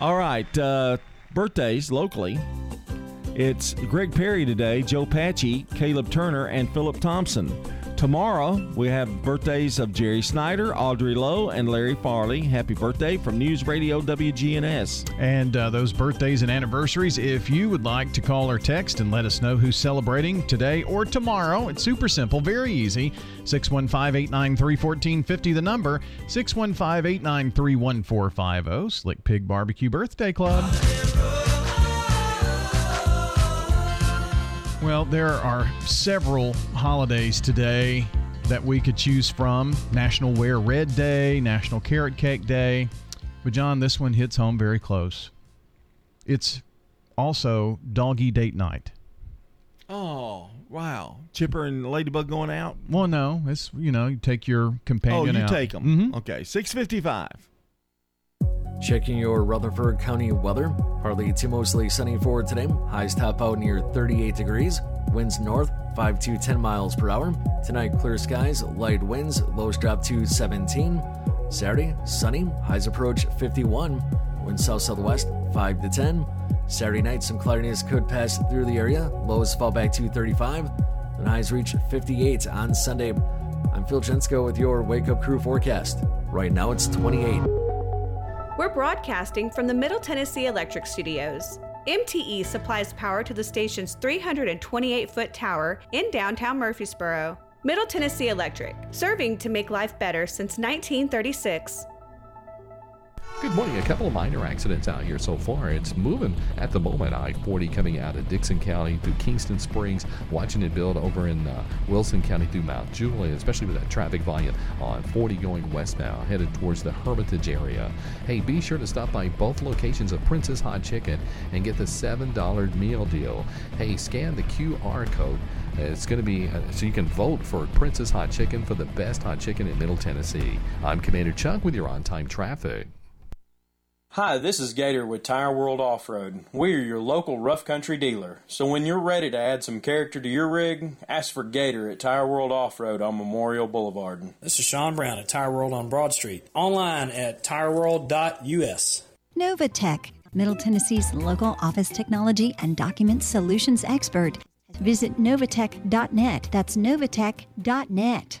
All right. Uh, birthdays locally. It's Greg Perry today, Joe Patchy, Caleb Turner, and Philip Thompson. Tomorrow, we have birthdays of Jerry Snyder, Audrey Lowe, and Larry Farley. Happy birthday from News Radio WGNS. And uh, those birthdays and anniversaries, if you would like to call or text and let us know who's celebrating today or tomorrow, it's super simple, very easy. 615 893 1450, the number 615 893 1450, Slick Pig Barbecue Birthday Club. Well, there are several holidays today that we could choose from National Wear Red Day, National Carrot Cake Day. But, John, this one hits home very close. It's also Doggy Date Night. Oh, wow. Chipper and Ladybug going out? Well, no, it's, you know, you take your companion Oh, you out. take them. Mm-hmm. Okay, 655. Checking your Rutherford County weather. Partly to mostly sunny for today. Highs top out near 38 degrees. Winds north 5 to 10 miles per hour. Tonight, clear skies, light winds, lows drop to 17. Saturday, sunny, highs approach 51. Winds south southwest 5 to 10. Saturday night, some cloudiness could pass through the area. Lows fall back to 35. And highs reach 58 on Sunday. I'm Phil Jensko with your Wake Up Crew forecast. Right now, it's 28. We're broadcasting from the Middle Tennessee Electric Studios. MTE supplies power to the station's 328 foot tower in downtown Murfreesboro. Middle Tennessee Electric, serving to make life better since 1936. Good morning. A couple of minor accidents out here so far. It's moving at the moment. I 40 coming out of Dickson County through Kingston Springs, watching it build over in uh, Wilson County through Mount Juliet, especially with that traffic volume on 40 going westbound, headed towards the Hermitage area. Hey, be sure to stop by both locations of Princess Hot Chicken and get the $7 meal deal. Hey, scan the QR code It's going to be uh, so you can vote for Princess Hot Chicken for the best hot chicken in Middle Tennessee. I'm Commander Chuck with your on time traffic. Hi, this is Gator with Tire World Off Road. We are your local rough country dealer. So when you're ready to add some character to your rig, ask for Gator at Tire World Off Road on Memorial Boulevard. This is Sean Brown at Tire World on Broad Street. Online at tireworld.us. Novatech, Middle Tennessee's local office technology and document solutions expert. Visit novatech.net. That's novatech.net.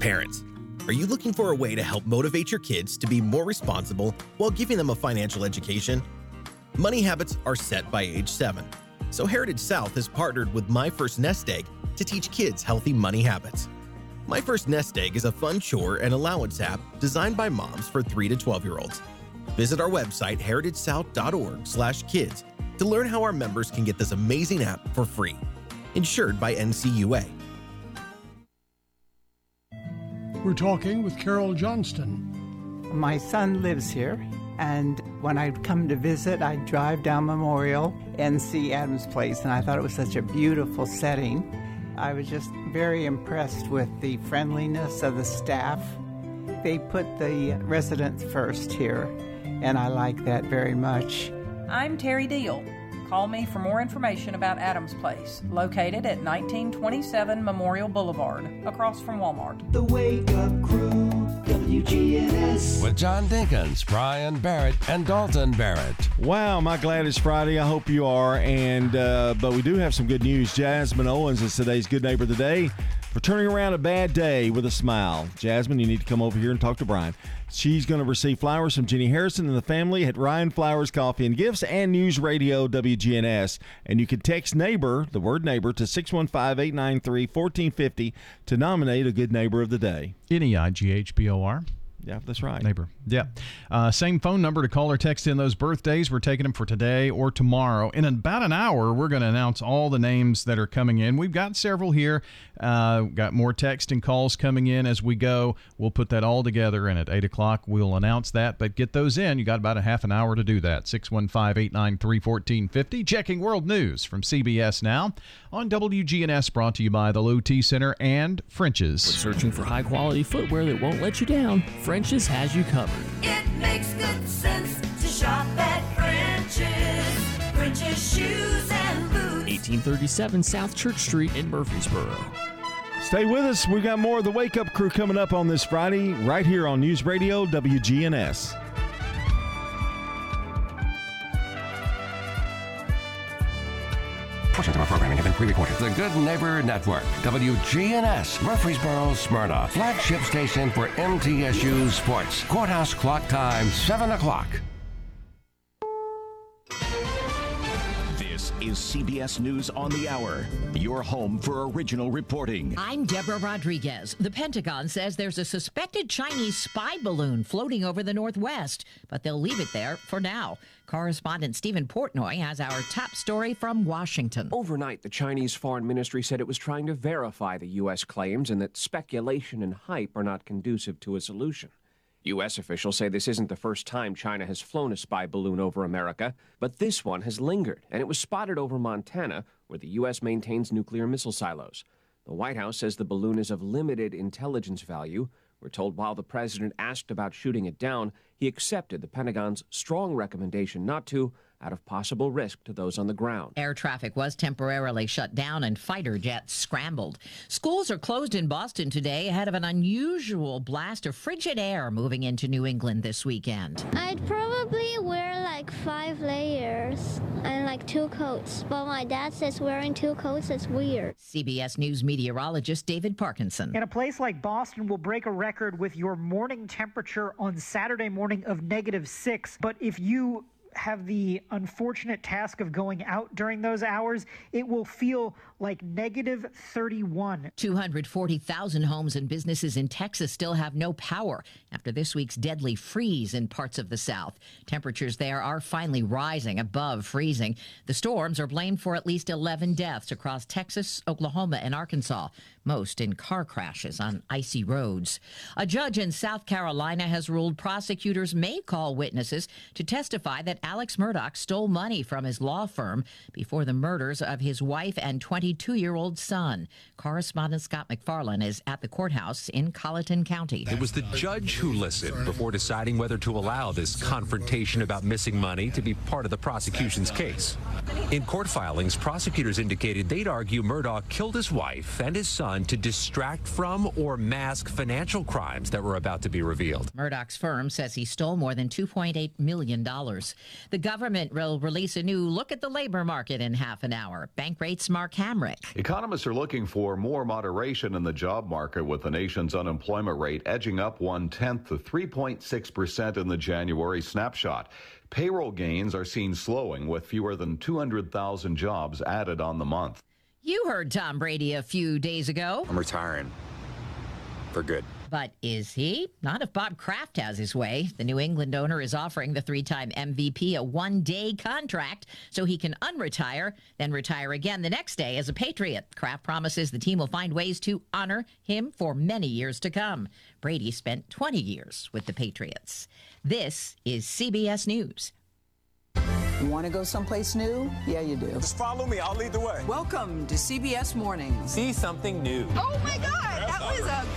Parents, are you looking for a way to help motivate your kids to be more responsible while giving them a financial education? Money habits are set by age 7. So Heritage South has partnered with My First Nest Egg to teach kids healthy money habits. My First Nest Egg is a fun chore and allowance app designed by moms for 3 to 12-year-olds. Visit our website heritagesouth.org/kids to learn how our members can get this amazing app for free. Insured by NCUA. We're talking with Carol Johnston. My son lives here, and when I'd come to visit, I'd drive down Memorial and see Adams Place, and I thought it was such a beautiful setting. I was just very impressed with the friendliness of the staff. They put the residents first here, and I like that very much. I'm Terry Deal. Call me for more information about Adams Place, located at 1927 Memorial Boulevard, across from Walmart. The Wake Up Crew, WGNS. With John Dinkins, Brian Barrett, and Dalton Barrett. Wow, my glad it's Friday. I hope you are. And uh, but we do have some good news. Jasmine Owens is today's good neighbor of the day for turning around a bad day with a smile. Jasmine, you need to come over here and talk to Brian. She's going to receive flowers from Jenny Harrison and the family at Ryan Flowers Coffee and Gifts and News Radio WGNS. And you can text neighbor, the word neighbor, to 615 893 1450 to nominate a good neighbor of the day. N E I G H B O R. Yeah, that's right. Neighbor. Yeah. Uh, same phone number to call or text in those birthdays. We're taking them for today or tomorrow. In about an hour, we're going to announce all the names that are coming in. We've got several here. Uh, got more text and calls coming in as we go. We'll put that all together, and at 8 o'clock, we'll announce that. But get those in. You got about a half an hour to do that. 615 893 1450. Checking world news from CBS Now on WGNS, brought to you by the Low T Center and French's. Searching for high quality footwear that won't let you down? French's has you covered. It makes good sense to shop at French's. French's shoes and boots. 1837 South Church Street in Murfreesboro. Stay with us. We've got more of the Wake Up Crew coming up on this Friday, right here on News Radio WGNS. Pre-recorded. The Good Neighbor Network, WGNS, Murfreesboro, Smyrna, flagship station for MTSU Sports. Courthouse clock time, 7 o'clock. Is CBS News on the Hour, your home for original reporting. I'm Deborah Rodriguez. The Pentagon says there's a suspected Chinese spy balloon floating over the Northwest, but they'll leave it there for now. Correspondent Stephen Portnoy has our top story from Washington. Overnight, the Chinese Foreign Ministry said it was trying to verify the U.S. claims and that speculation and hype are not conducive to a solution. U.S. officials say this isn't the first time China has flown a spy balloon over America, but this one has lingered, and it was spotted over Montana, where the U.S. maintains nuclear missile silos. The White House says the balloon is of limited intelligence value. We're told while the president asked about shooting it down, he accepted the Pentagon's strong recommendation not to, out of possible risk to those on the ground. Air traffic was temporarily shut down and fighter jets scrambled. Schools are closed in Boston today ahead of an unusual blast of frigid air moving into New England this weekend. I'd probably wear like five layers and like two coats. But my dad says wearing two coats is weird. CBS News meteorologist David Parkinson. In a place like Boston we'll break a record with your morning temperature on Saturday morning of negative six. But if you have the unfortunate task of going out during those hours, it will feel like negative 31. 240,000 homes and businesses in Texas still have no power after this week's deadly freeze in parts of the South. Temperatures there are finally rising above freezing. The storms are blamed for at least 11 deaths across Texas, Oklahoma, and Arkansas, most in car crashes on icy roads. A judge in South Carolina has ruled prosecutors may call witnesses to testify that Alex Murdaugh stole money from his law firm before the murders of his wife and 22 year old son. Correspondent Scott MacFarlane is at the courthouse in Colleton County. It was the judge who listened before deciding whether to allow this confrontation about missing money to be part of the prosecution's case. In court filings, prosecutors indicated they'd argue Murdaugh killed his wife and his son to distract from or mask financial crimes that were about to be revealed. Murdaugh's firm says he stole more than $2.8 million. The government will release a new look at the labor market in half an hour. Bankrate's Mark Hamrick. Economists are looking for more moderation in the job market with the nation's unemployment rate edging up one tenth to 3.6% in the January snapshot. Payroll gains are seen slowing with fewer than 200,000 jobs added on the month. You heard Tom Brady a few days ago. I'm retiring for good. But is he? Not if Bob Kraft has his way. The New England owner is offering the three time MVP a one day contract so he can unretire, then retire again the next day as a Patriot. Kraft promises the team will find ways to honor him for many years to come. Brady spent 20 years with the Patriots. This is CBS News. Want to go someplace new? Yeah, you do. Just follow me. I'll lead the way. Welcome to CBS Mornings. See something new. Oh my God, that was a good moment.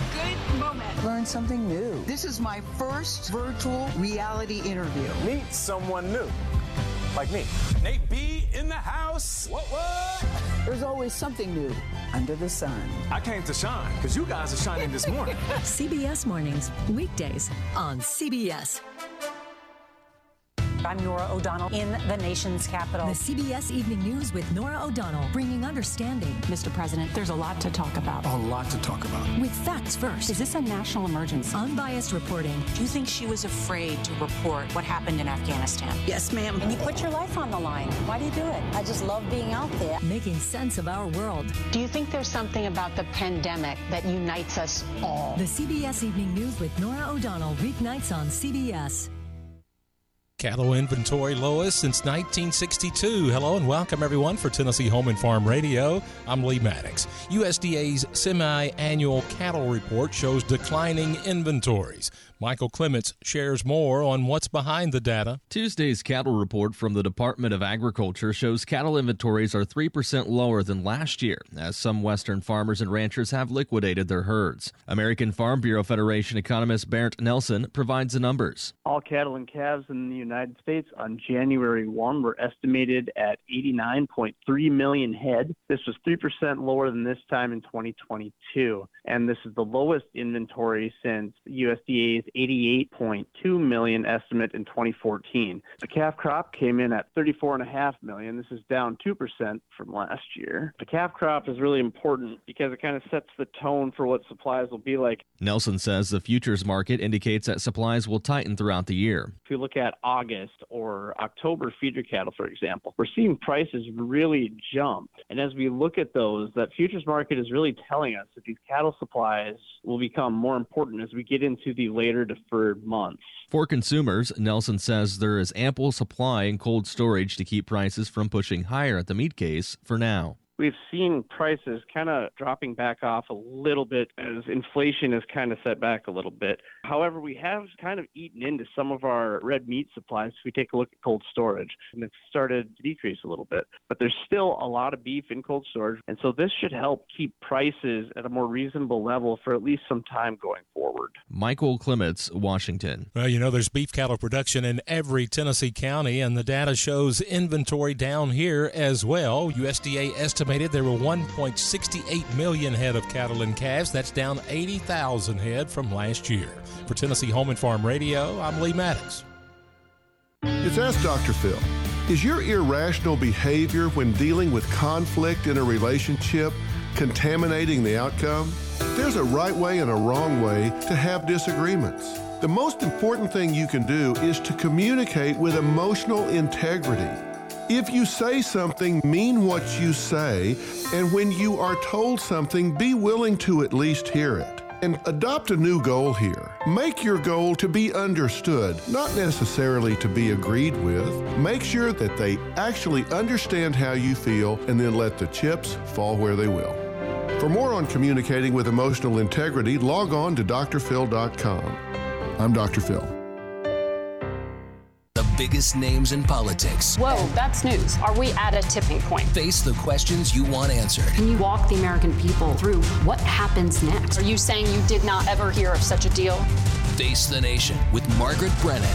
Learn something new. This is my first virtual reality interview. Meet someone new. Like me. Nate B in the house. What, what? There's always something new under the sun. I came to shine because you guys are shining this morning. <laughs> CBS Mornings, weekdays on CBS. I'm Norah O'Donnell in the nation's capital. The CBS Evening News with Norah O'Donnell, bringing understanding. Mr. President, there's a lot to talk about. A lot to talk about. With facts first. Is this a national emergency? Unbiased reporting. Do you think she was afraid to report what happened in Afghanistan? Yes, ma'am. And you put your life on the line. Why do you do it? I just love being out there. Making sense of our world. Do you think there's something about the pandemic that unites us all? The CBS Evening News with Norah O'Donnell, weeknights on CBS. Cattle inventory lowest since 1962. Hello and welcome everyone for Tennessee Home and Farm Radio. I'm Lee Maddox. USDA's semi-annual cattle report shows declining inventories. Michael Clements shares more on what's behind the data. Tuesday's cattle report from the Department of Agriculture shows cattle inventories are 3% lower than last year, as some Western farmers and ranchers have liquidated their herds. American Farm Bureau Federation economist Bernt Nelson provides the numbers. All cattle and calves in the United States on January 1 were estimated at 89.3 million head. This was 3% lower than this time in 2022, and this is the lowest inventory since USDA's 88.2 million estimate in 2014. The calf crop came in at 34.5 million. This is down 2% from last year. The calf crop is really important because it kind of sets the tone for what supplies will be like. Nelson says the futures market indicates that supplies will tighten throughout the year. If you look at August or October feeder cattle, for example, we're seeing prices really jump. And as we look at those, that futures market is really telling us that these cattle supplies will become more important as we get into the later deferred months. For consumers, Nelson says there is ample supply in cold storage to keep prices from pushing higher at the meat case for now. We've seen prices kind of dropping back off a little bit as inflation has kind of set back a little bit. However, we have kind of eaten into some of our red meat supplies. If we take a look at cold storage, and it's started to decrease a little bit. But there's still a lot of beef in cold storage, and so this should help keep prices at a more reasonable level for at least some time going forward. Michael Clements, Washington. Well, you know, there's beef cattle production in every Tennessee county, and the data shows inventory down here as well. USDA estimated there were 1.68 million head of cattle and calves. That's down 80,000 head from last year. For Tennessee Home and Farm Radio, I'm Lee Maddox. It's Ask Dr. Phil. Is your irrational behavior when dealing with conflict in a relationship contaminating the outcome? There's a right way and a wrong way to have disagreements. The most important thing you can do is to communicate with emotional integrity. If you say something, mean what you say, and when you are told something, be willing to at least hear it. And adopt a new goal here. Make your goal to be understood, not necessarily to be agreed with. Make sure that they actually understand how you feel and then let the chips fall where they will. For more on communicating with emotional integrity, log on to drphil.com. I'm Dr. Phil. The biggest names in politics Whoa, that's news. Are we at a tipping point? face the questions you want answered. Can you walk the American people through what happens next? Are you saying you did not ever hear of such a deal? Face the Nation with Margaret Brennan.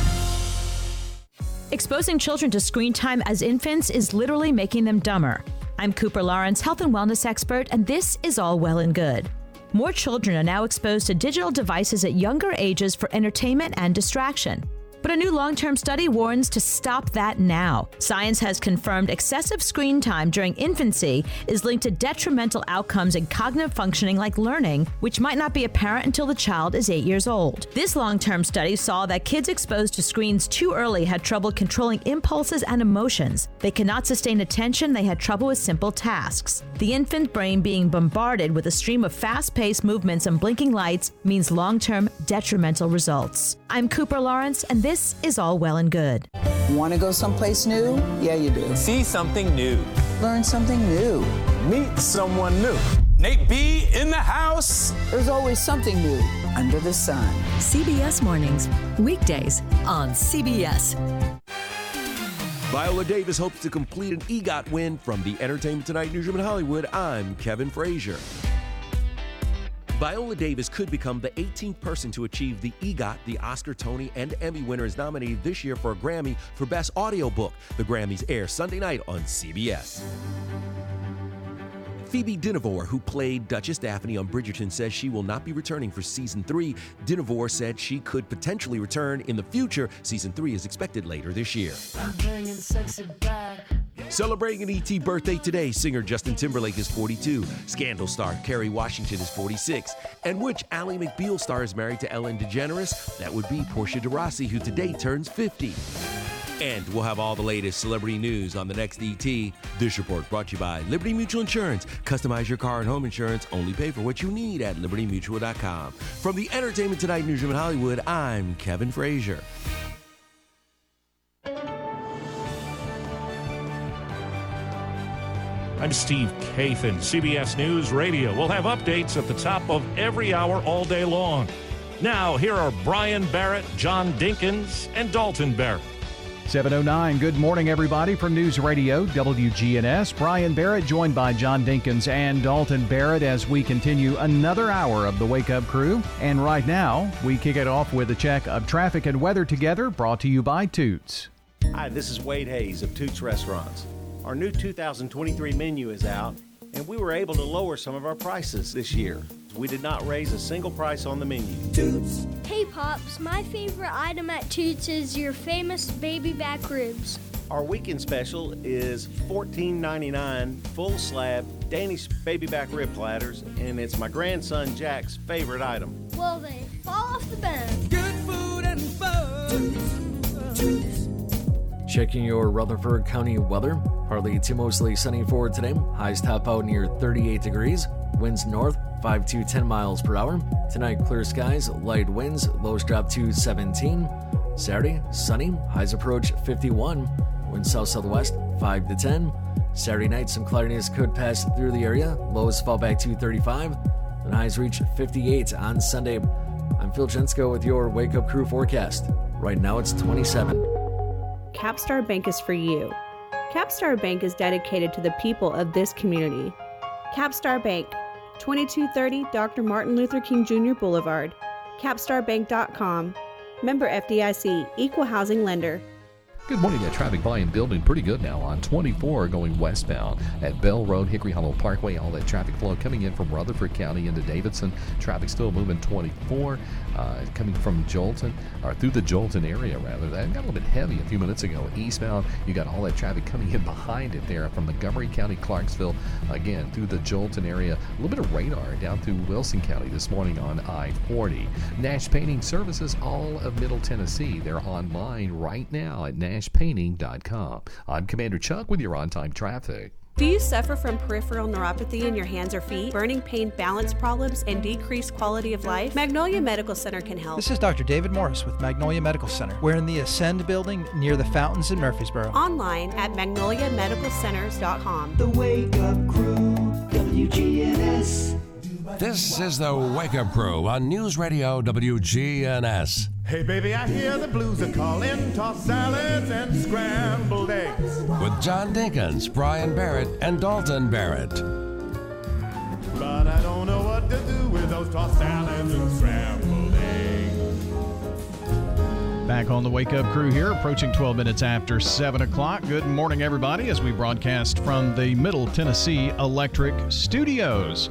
Exposing children to screen time as infants is literally making them dumber. I'm Cooper Lawrence, health and wellness expert, and this is all well and good. More children are now exposed to digital devices at younger ages for entertainment and distraction. But a new long term study warns to stop that now. Science has confirmed excessive screen time during infancy is linked to detrimental outcomes in cognitive functioning like learning, which might not be apparent until the child is eight years old. This long term study saw that kids exposed to screens too early had trouble controlling impulses and emotions. They could not sustain attention, they had trouble with simple tasks. The infant brain being bombarded with a stream of fast paced movements and blinking lights means long term detrimental results. I'm Cooper Lawrence, and this is all well and good. Want to go someplace new? Yeah, you do. See something new. Learn something new. Meet someone new. Nate B in the house. There's always something new under the sun. CBS Mornings, weekdays on CBS. Viola Davis hopes to complete an EGOT win from the Entertainment Tonight newsroom in Hollywood. I'm Kevin Frazier. Viola Davis could become the 18th person to achieve the EGOT. The Oscar, Tony, and Emmy winner is nominated this year for a Grammy for Best Audiobook. The Grammys air Sunday night on CBS. Phoebe Dynevor, who played Duchess Daphne on Bridgerton, says she will not be returning for season three. Dynevor said she could potentially return in the future. Season three is expected later this year. Celebrating an ET birthday today, singer Justin Timberlake is 42, Scandal star Kerry Washington is 46, and which Ally McBeal star is married to Ellen DeGeneres? That would be Portia de Rossi, who today turns 50. And we'll have all the latest celebrity news on the next ET. This report brought to you by Liberty Mutual Insurance. Customize your car and home insurance. Only pay for what you need at libertymutual.com. From the Entertainment Tonight newsroom in Hollywood, I'm Kevin Frazier. I'm Steve Kathan, CBS News Radio. We'll have updates at the top of every hour all day long. Now, here are Brian Barrett, John Dinkins, and Dalton Barrett. 709. Good morning, everybody, from News Radio WGNS. Brian Barrett joined by John Dinkins and Dalton Barrett as we continue another hour of the Wake Up Crew. And right now, we kick it off with a check of traffic and weather together, brought to you by Toots. Hi, this is Wade Hayes of Toots Restaurants. Our new 2023 menu is out, and we were able to lower some of our prices this year. We did not raise a single price on the menu. Toots. Hey Pops, my favorite item at Toots is your famous baby back ribs. Our weekend special is $14.99 full slab Danish baby back rib platters, and it's my grandson Jack's favorite item. Well, they fall off the bone. Good food and fun. Checking your Rutherford County weather. Partly to mostly sunny for today. Highs top out near 38 degrees. Winds north 5 to 10 miles per hour. Tonight, clear skies, light winds, lows drop to 17. Saturday, sunny, highs approach 51. Winds south southwest 5 to 10. Saturday night, some cloudiness could pass through the area. Lows fall back to 35. Then highs reach 58 on Sunday. I'm Phil Jensko with your Wake Up Crew forecast. Right now, it's 27. Capstar Bank is for you. Capstar Bank is dedicated to the people of this community. Capstar Bank, 2230 Dr. Martin Luther King Jr. Boulevard, capstarbank.com. Member FDIC, Equal Housing Lender. Good morning. That traffic volume building pretty good now on 24 going westbound at Bell Road, Hickory Hollow Parkway. All that traffic flow coming in from Rutherford County into Davidson. Traffic still moving 24. Uh, coming from Joelton, or through the Joelton area rather. That got a little bit heavy a few minutes ago. Eastbound, you got all that traffic coming in behind it there from Montgomery County, Clarksville, again through the Joelton area. A little bit of radar down through Wilson County this morning on I-40. Nash Painting Services, all of Middle Tennessee. They're online right now at nashpainting.com. I'm Commander Chuck with your on-time traffic. Do you suffer from peripheral neuropathy in your hands or feet, burning pain, balance problems, and decreased quality of life? Magnolia Medical Center can help. This is Dr. David Morris with Magnolia Medical Center. We're in the Ascend building near the fountains in Murfreesboro. Online at magnoliamedicalcenters.com. The Wake Up Crew, WGNS. This is the Wake Up Crew on News Radio WGNS. Hey baby, I hear the blues are calling, tossed salads and scrambled eggs. With John Dinkins, Brian Barrett, and Dalton Barrett. But I don't know what to do with those tossed salads and scrambled eggs. Back on the Wake Up Crew here, approaching 12 minutes after 7 o'clock. Good morning, everybody, as we broadcast from the Middle Tennessee Electric Studios.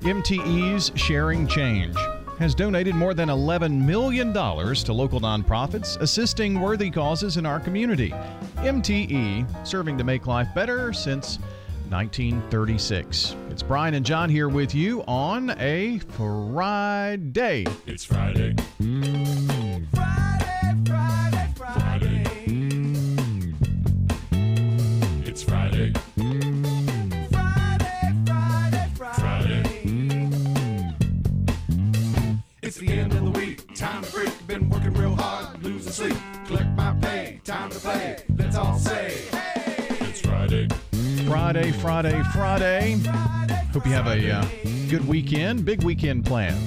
MTE's Sharing Change has donated more than $11 million to local nonprofits assisting worthy causes in our community. MTE, serving to make life better since 1936. It's Brian and John here with you on a Friday. It's Friday. Friday, Time to break. Been working real hard, losing sleep. Collect my pay. Time to play. Let's all say, hey, it's Friday. Friday, Friday, Friday. Hope you have a uh, good weekend, big weekend planned.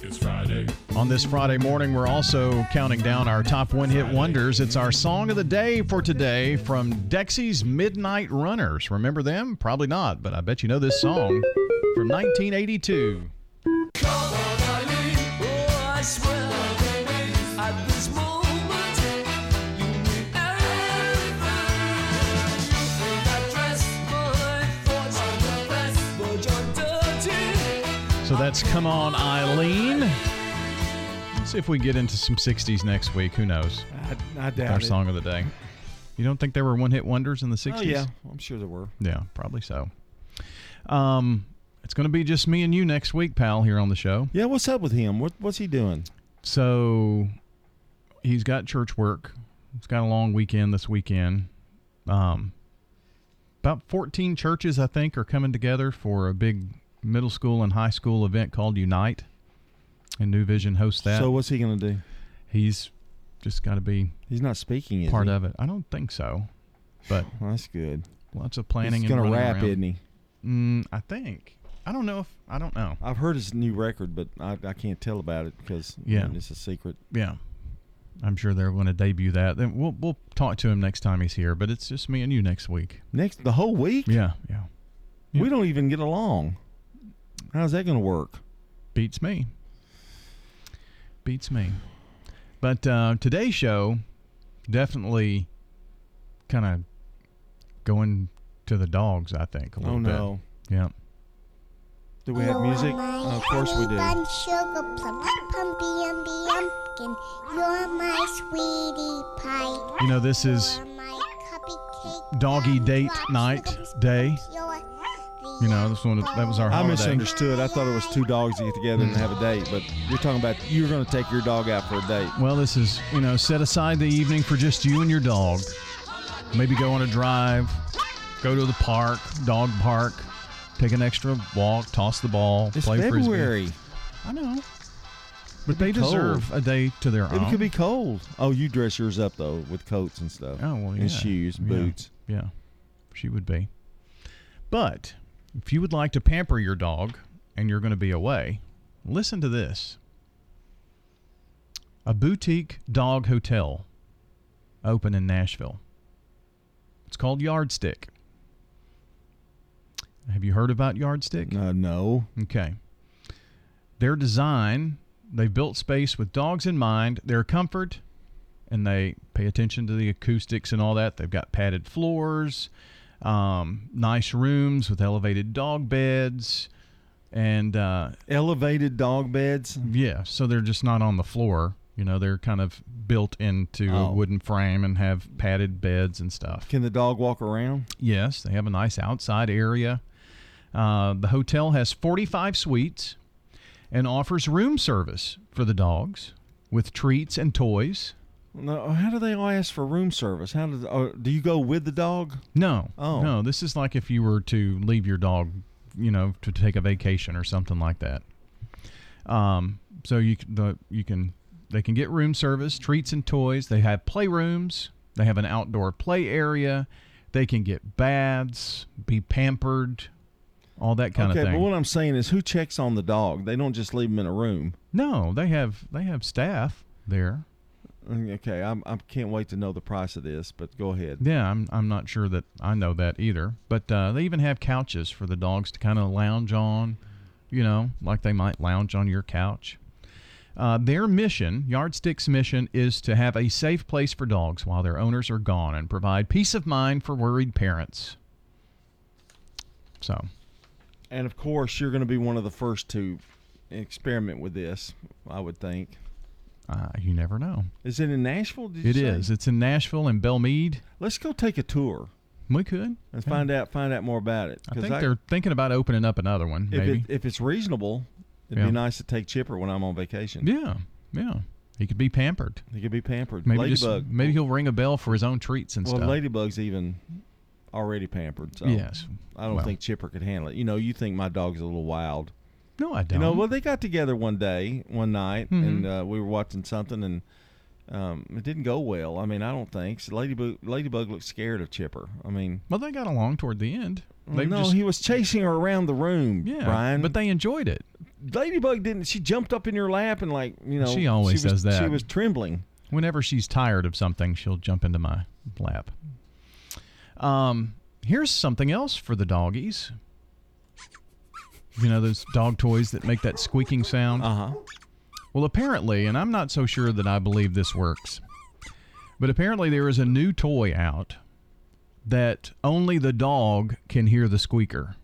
It's Friday. On this Friday morning, we're also counting down our top one hit wonders. It's our song of the day for today from Dexys Midnight Runners. Remember them? Probably not, but I bet you know this song from 1982. That's Come On Eileen. Let's see if we get into some 60s next week. Who knows? I, I doubt Our it. song of the day. You don't think there were one hit wonders in the 60s? Oh yeah, I'm sure there were. Yeah, probably so. Um, it's going to be just me and you next week, pal, here on the show. Yeah, what's up with him? What, what's he doing? So he's got church work. He's got a long weekend this weekend. Um, about 14 churches, I think, are coming together for a big middle school and high school event called Unite. And New Vision hosts that. So what's he going to do? He's just got to be He's not speaking, part he? of it. I don't think so, but Well, <laughs> that's good. lots of planning. He's gonna running rap, around. isn't he? Mm, I think. I don't know if I don't know. I've heard his new record, but I, I can't tell about it because Yeah. it's a secret. Yeah, I'm sure they're going to debut that. Then we'll we'll talk to him next time he's here. But it's just me and you next week. Next, the whole week. Yeah, yeah. We don't even get along. How's that going to work? Beats me. Beats me. But uh, today's show definitely kind of going to the dogs. I think a little Oh, bit. no. Yeah. Do we have music? Oh, of course we do. Bun, sugar plum, pumpy umby umpkin. You're my sweetie pie. You know this is Cupcake. doggy date night day. You know this one that was our I holiday. misunderstood. I thought it was two dogs to get together and have a date, but you're talking about you're going to take your dog out for a date. Well, this is, you know, set aside the evening for just you and your dog. Maybe go on a drive, go to the park, dog park, take an extra walk, toss the ball, It's play February. frisbee. I know. But they deserve cold. a day to their own. It could be cold. Oh, you dress yours up though with coats and stuff. Oh well, yeah. and shoes, Yeah. boots. Yeah, she would be. But if you would like to pamper your dog and you're going to be away, listen to this. A boutique dog hotel open in Nashville. It's called Yardstick. Have you heard about Yardstick? Uh, no. Okay. Their design, they've built space with dogs in mind, their comfort, and they pay attention to the acoustics and all that. They've got padded floors, um, nice rooms with elevated dog beds, and uh, elevated dog beds. Yeah, so they're just not on the floor. You know, they're kind of built into a Oh. wooden frame and have padded beds and stuff. Can the dog walk around? Yes, they have a nice outside area. Uh, the hotel has 45 suites and offers room service for the dogs with treats and toys. No, how do they all ask for room service? How does oh, do you go with the dog? No, Oh. no, this is like if you were to leave your dog, you know, to take a vacation or something like that. Um, so you the you can they can get room service, treats and toys. They have playrooms. They have an outdoor play area. They can get baths, be pampered, all that kind okay, of thing. Okay, but what I'm saying is, who checks on the dog? They don't just leave him in a room. No, they have they have staff there. Okay, I'm, I can't wait to know the price of this, but go ahead. Yeah, I'm I'm not sure that I know that either. But uh, they even have couches for the dogs to kind of lounge on, you know, like they might lounge on your couch. Uh, their mission, Yardstick's mission, is to have a safe place for dogs while their owners are gone and provide peace of mind for worried parents. So, And of course, you're going to be one of the first to experiment with this. I would think. Uh, you never know. Is it in Nashville? It say? is. It's in Nashville and Belle Meade. Let's go take a tour We could. and find out find out more about it. I think they're thinking about opening up another one. if Maybe. it, if it's reasonable, it'd Yeah. be nice to take Chipper when I'm on vacation. yeah, yeah. He could be pampered. He could be pampered. Maybe just, maybe he'll ring a bell for his own treats and well, stuff. Well, Ladybug's even already pampered. So Yes. I don't Well. think Chipper could handle it. You know, you think my dog's a little wild. No, I don't. You know, well, they got together one day, one night, Mhm. and uh, we were watching something, and um, it didn't go well. I mean, I don't think so Ladybug. Ladybug looked scared of Chipper. I mean, well, they got along toward the end. They no, just, he was chasing her around the room. yeah, Brian. but they enjoyed it. Ladybug didn't. She jumped up in your lap and like you know. She always was, does that. She was trembling. Whenever she's tired of something, she'll jump into my lap. Um, here's something else for the doggies. You know those dog toys that make that squeaking sound. Uh huh. Well, apparently, and I'm not so sure that I believe this works, but apparently there is a new toy out that only the dog can hear the squeaker.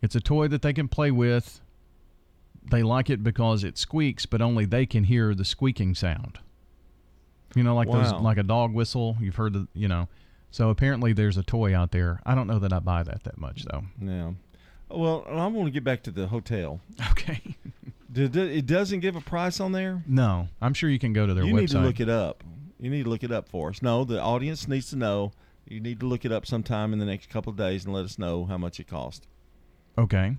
It's a toy that they can play with. They like it because it squeaks, but only they can hear the squeaking sound. You know, like those, like a dog whistle. You've heard the, you know. So apparently, there's a toy out there. I don't know that I buy that that much though. Yeah. Well, I want to get back to the hotel. Okay. <laughs> Did it it doesn't give a price on there? No, I'm sure you can go to their you website. need to look it up. You need to look it up for us. No, the audience needs to know. You need to look it up sometime in the next couple of days and let us know how much it cost. Okay.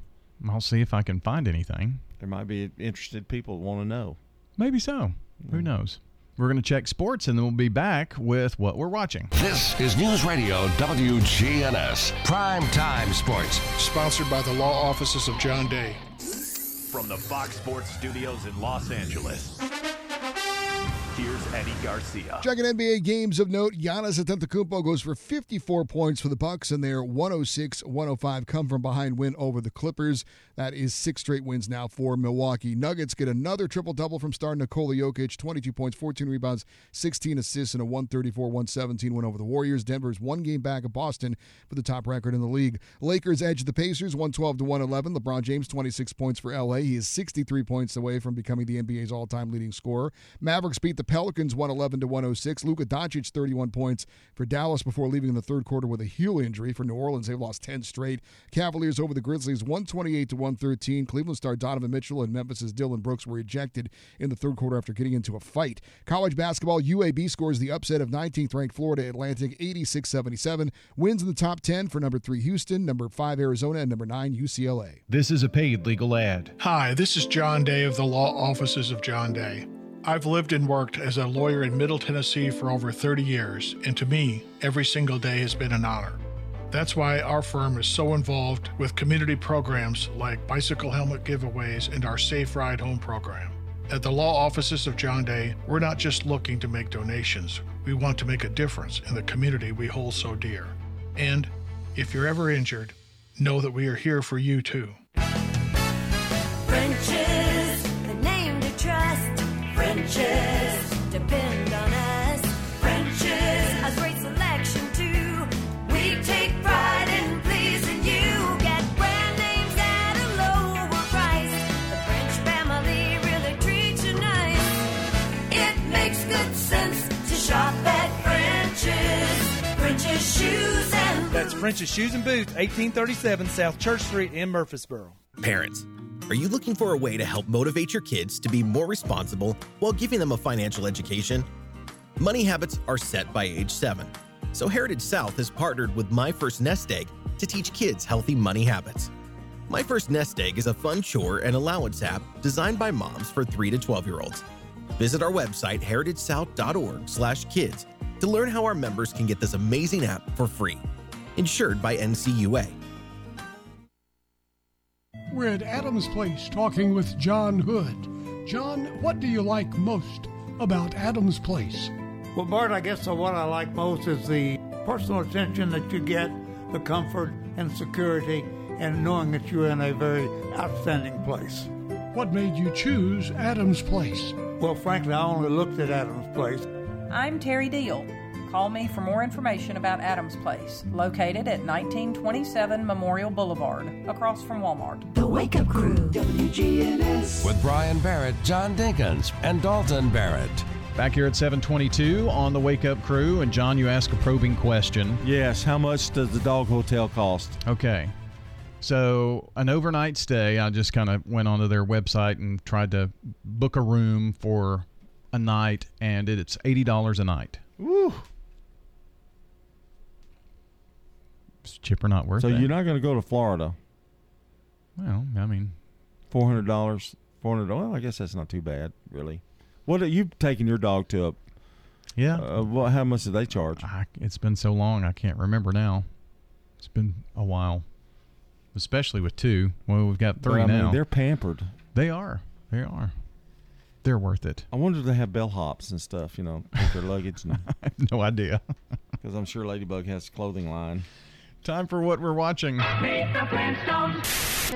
I'll see if I can find anything. There might be interested people want to know. Maybe so. Who mm. knows? We're going to check sports and then we'll be back with what we're watching. This is News Radio WGNS Prime Time Sports. Sponsored by the law offices of John Day. From the Fox Sports Studios in Los Angeles, here's Eddie Garcia. Checking NBA games of note, Giannis Antetokounmpo goes for 54 points for the Bucks in their 106-105 come from behind win over the Clippers. That is six straight wins now for Milwaukee. Nuggets get another triple double from star Nikola Jokic, 22 points, 14 rebounds, 16 assists, and a 134-117 win over the Warriors. Denver's one game back of Boston for the top record in the league. Lakers edge the Pacers 112 to 111. LeBron James 26 points for LA. He is 63 points away from becoming the NBA's all-time leading scorer. Mavericks beat the Pelicans 111 to 106. Luka Doncic 31 points for Dallas before leaving in the third quarter with a heel injury. For New Orleans, they've lost 10 straight. Cavaliers over the Grizzlies 128 to 113. Cleveland star Donovan Mitchell and Memphis's Dillon Brooks were ejected in the third quarter after getting into a fight. College basketball, UAB scores the upset of 19th ranked Florida Atlantic 86 77. Wins in the top 10 for number 3 Houston, number 5 Arizona, and number 9 UCLA. This is a paid legal ad. Hi, this is John Day of the law offices of John Day. I've lived and worked as a lawyer in Middle Tennessee for over 30 years, and to me, every single day has been an honor. That's why our firm is so involved with community programs like bicycle helmet giveaways and our Safe Ride Home program. At the law offices of John Day, we're not just looking to make donations, we want to make a difference in the community we hold so dear. And if you're ever injured, know that we are here for you too. French's, Frenches depend on us. Frenches a great selection too. We take pride in pleasing you. Get brand names at a lower price. The French family really treats you nice. It makes good sense to shop at French's. French's shoes and boots. That's French's shoes and boots, 1837 South Church Street in Murfreesboro. Parents are you looking for a way to help motivate your kids to be more responsible while giving them a financial education? Money habits are set by age seven. So Heritage South has partnered with My First Nest Egg to teach kids healthy money habits. My First Nest Egg is a fun chore and allowance app designed by moms for 3 to 12 year olds. Visit our website heritagesouth.org/kids to learn how our members can get this amazing app for free. Insured by NCUA. We're at Adams Place talking with John Hood. John, what do you like most about Adams Place? Well, Bart, I guess what I like most is the personal attention that you get, the comfort and security, and knowing that you're in a very outstanding place. What made you choose Adams Place? Well, frankly, I only looked at Adams Place. I'm Terry Deal. Call me for more information about Adams Place, located at 1927 Memorial Boulevard, across from Walmart. The Wake Up Crew, WGNS. With Brian Barrett, John Dinkins, and Dalton Barrett. Back here at 722 on the Wake Up Crew. And John, you ask a probing question. Yes. How much does the dog hotel cost? Okay. So, an overnight stay, I just kind of went onto their website and tried to book a room for a night, and it's $80 a night. Woo. It's cheaper, not worth So you're not going to go to Florida? Well, I mean, four hundred dollars. Four hundred. Well, I guess that's not too bad, really. What are you taking your dog to? A, Yeah. Uh, what? How much do they charge? I, it's been so long, I can't remember now. It's been a while, especially with two. Well, we've got But, three mean, now. they're pampered. They are. They are. They're worth it. I wonder if they have bellhops and stuff. You know, with their luggage. And, I <laughs> have no idea. <laughs> Because I'm sure Ladybug has a clothing line. Time for what we're watching. Meet the Flintstones.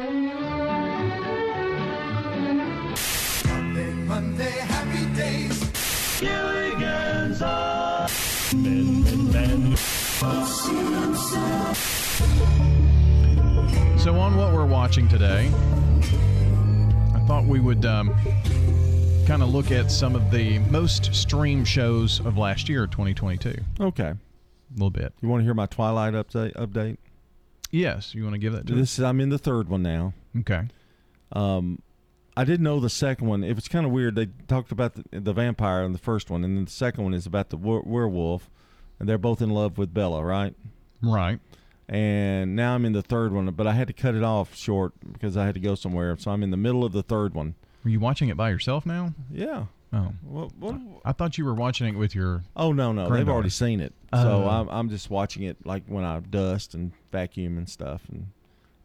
Monday, Monday, happy days. Gilligan's Island. Ben, Ben, So, on what we're watching today, I thought we would um, kind of look at some of the most streamed shows of last year, 2022. Okay. A little bit. You want to hear my Twilight update? Update. Yes. You want to give that to This is I'm in the third one now. Okay. Um, I didn't know the second one. It was kind of weird. They talked about the, the vampire in the first one, and then the second one is about the were- werewolf, and they're both in love with Bella, right? Right. And now I'm in the third one, but I had to cut it off short because I had to go somewhere. So I'm in the middle of the third one. Are you watching it by yourself now? Yeah. Oh. What, what, I thought you were watching it with your. Oh no, no, they've already seen it. So Oh. I'm I'm just watching it like when I dust and vacuum and stuff, and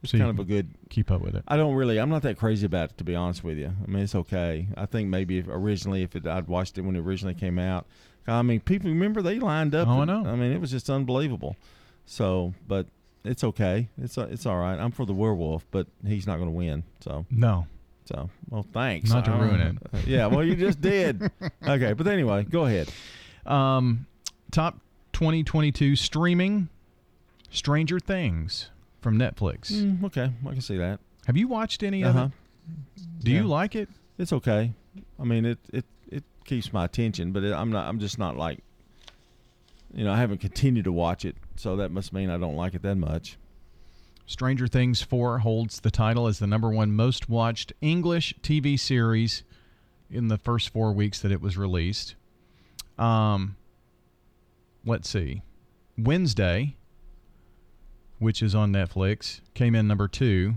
it's So you kind of a can good keep up with it. I don't really. I'm not that crazy about it to be honest with you. I mean, it's okay. I think maybe if originally if it, I'd watched it when it originally came out. I mean, people remember they lined up. Oh, I know. I mean, it was just unbelievable. So, but it's okay. It's it's all right. I'm for the werewolf, but he's not going to win. So No. So well, thanks. Not to ruin it. Uh, yeah. Well, you just did. <laughs> okay, but anyway, go ahead. Um, top 2022 streaming Stranger Things from Netflix. Mm, okay, I can see that. Have you watched any Uh-huh. of it? Do you like it? It's okay. I mean, it it it keeps my attention, but it, I'm not. I'm just not like. You know, I haven't continued to watch it, so that must mean I don't like it that much. Stranger Things 4 holds the title as the number one most watched English TV series in the first four weeks that it was released. Um, let's see. Wednesday, which is on Netflix, came in number two,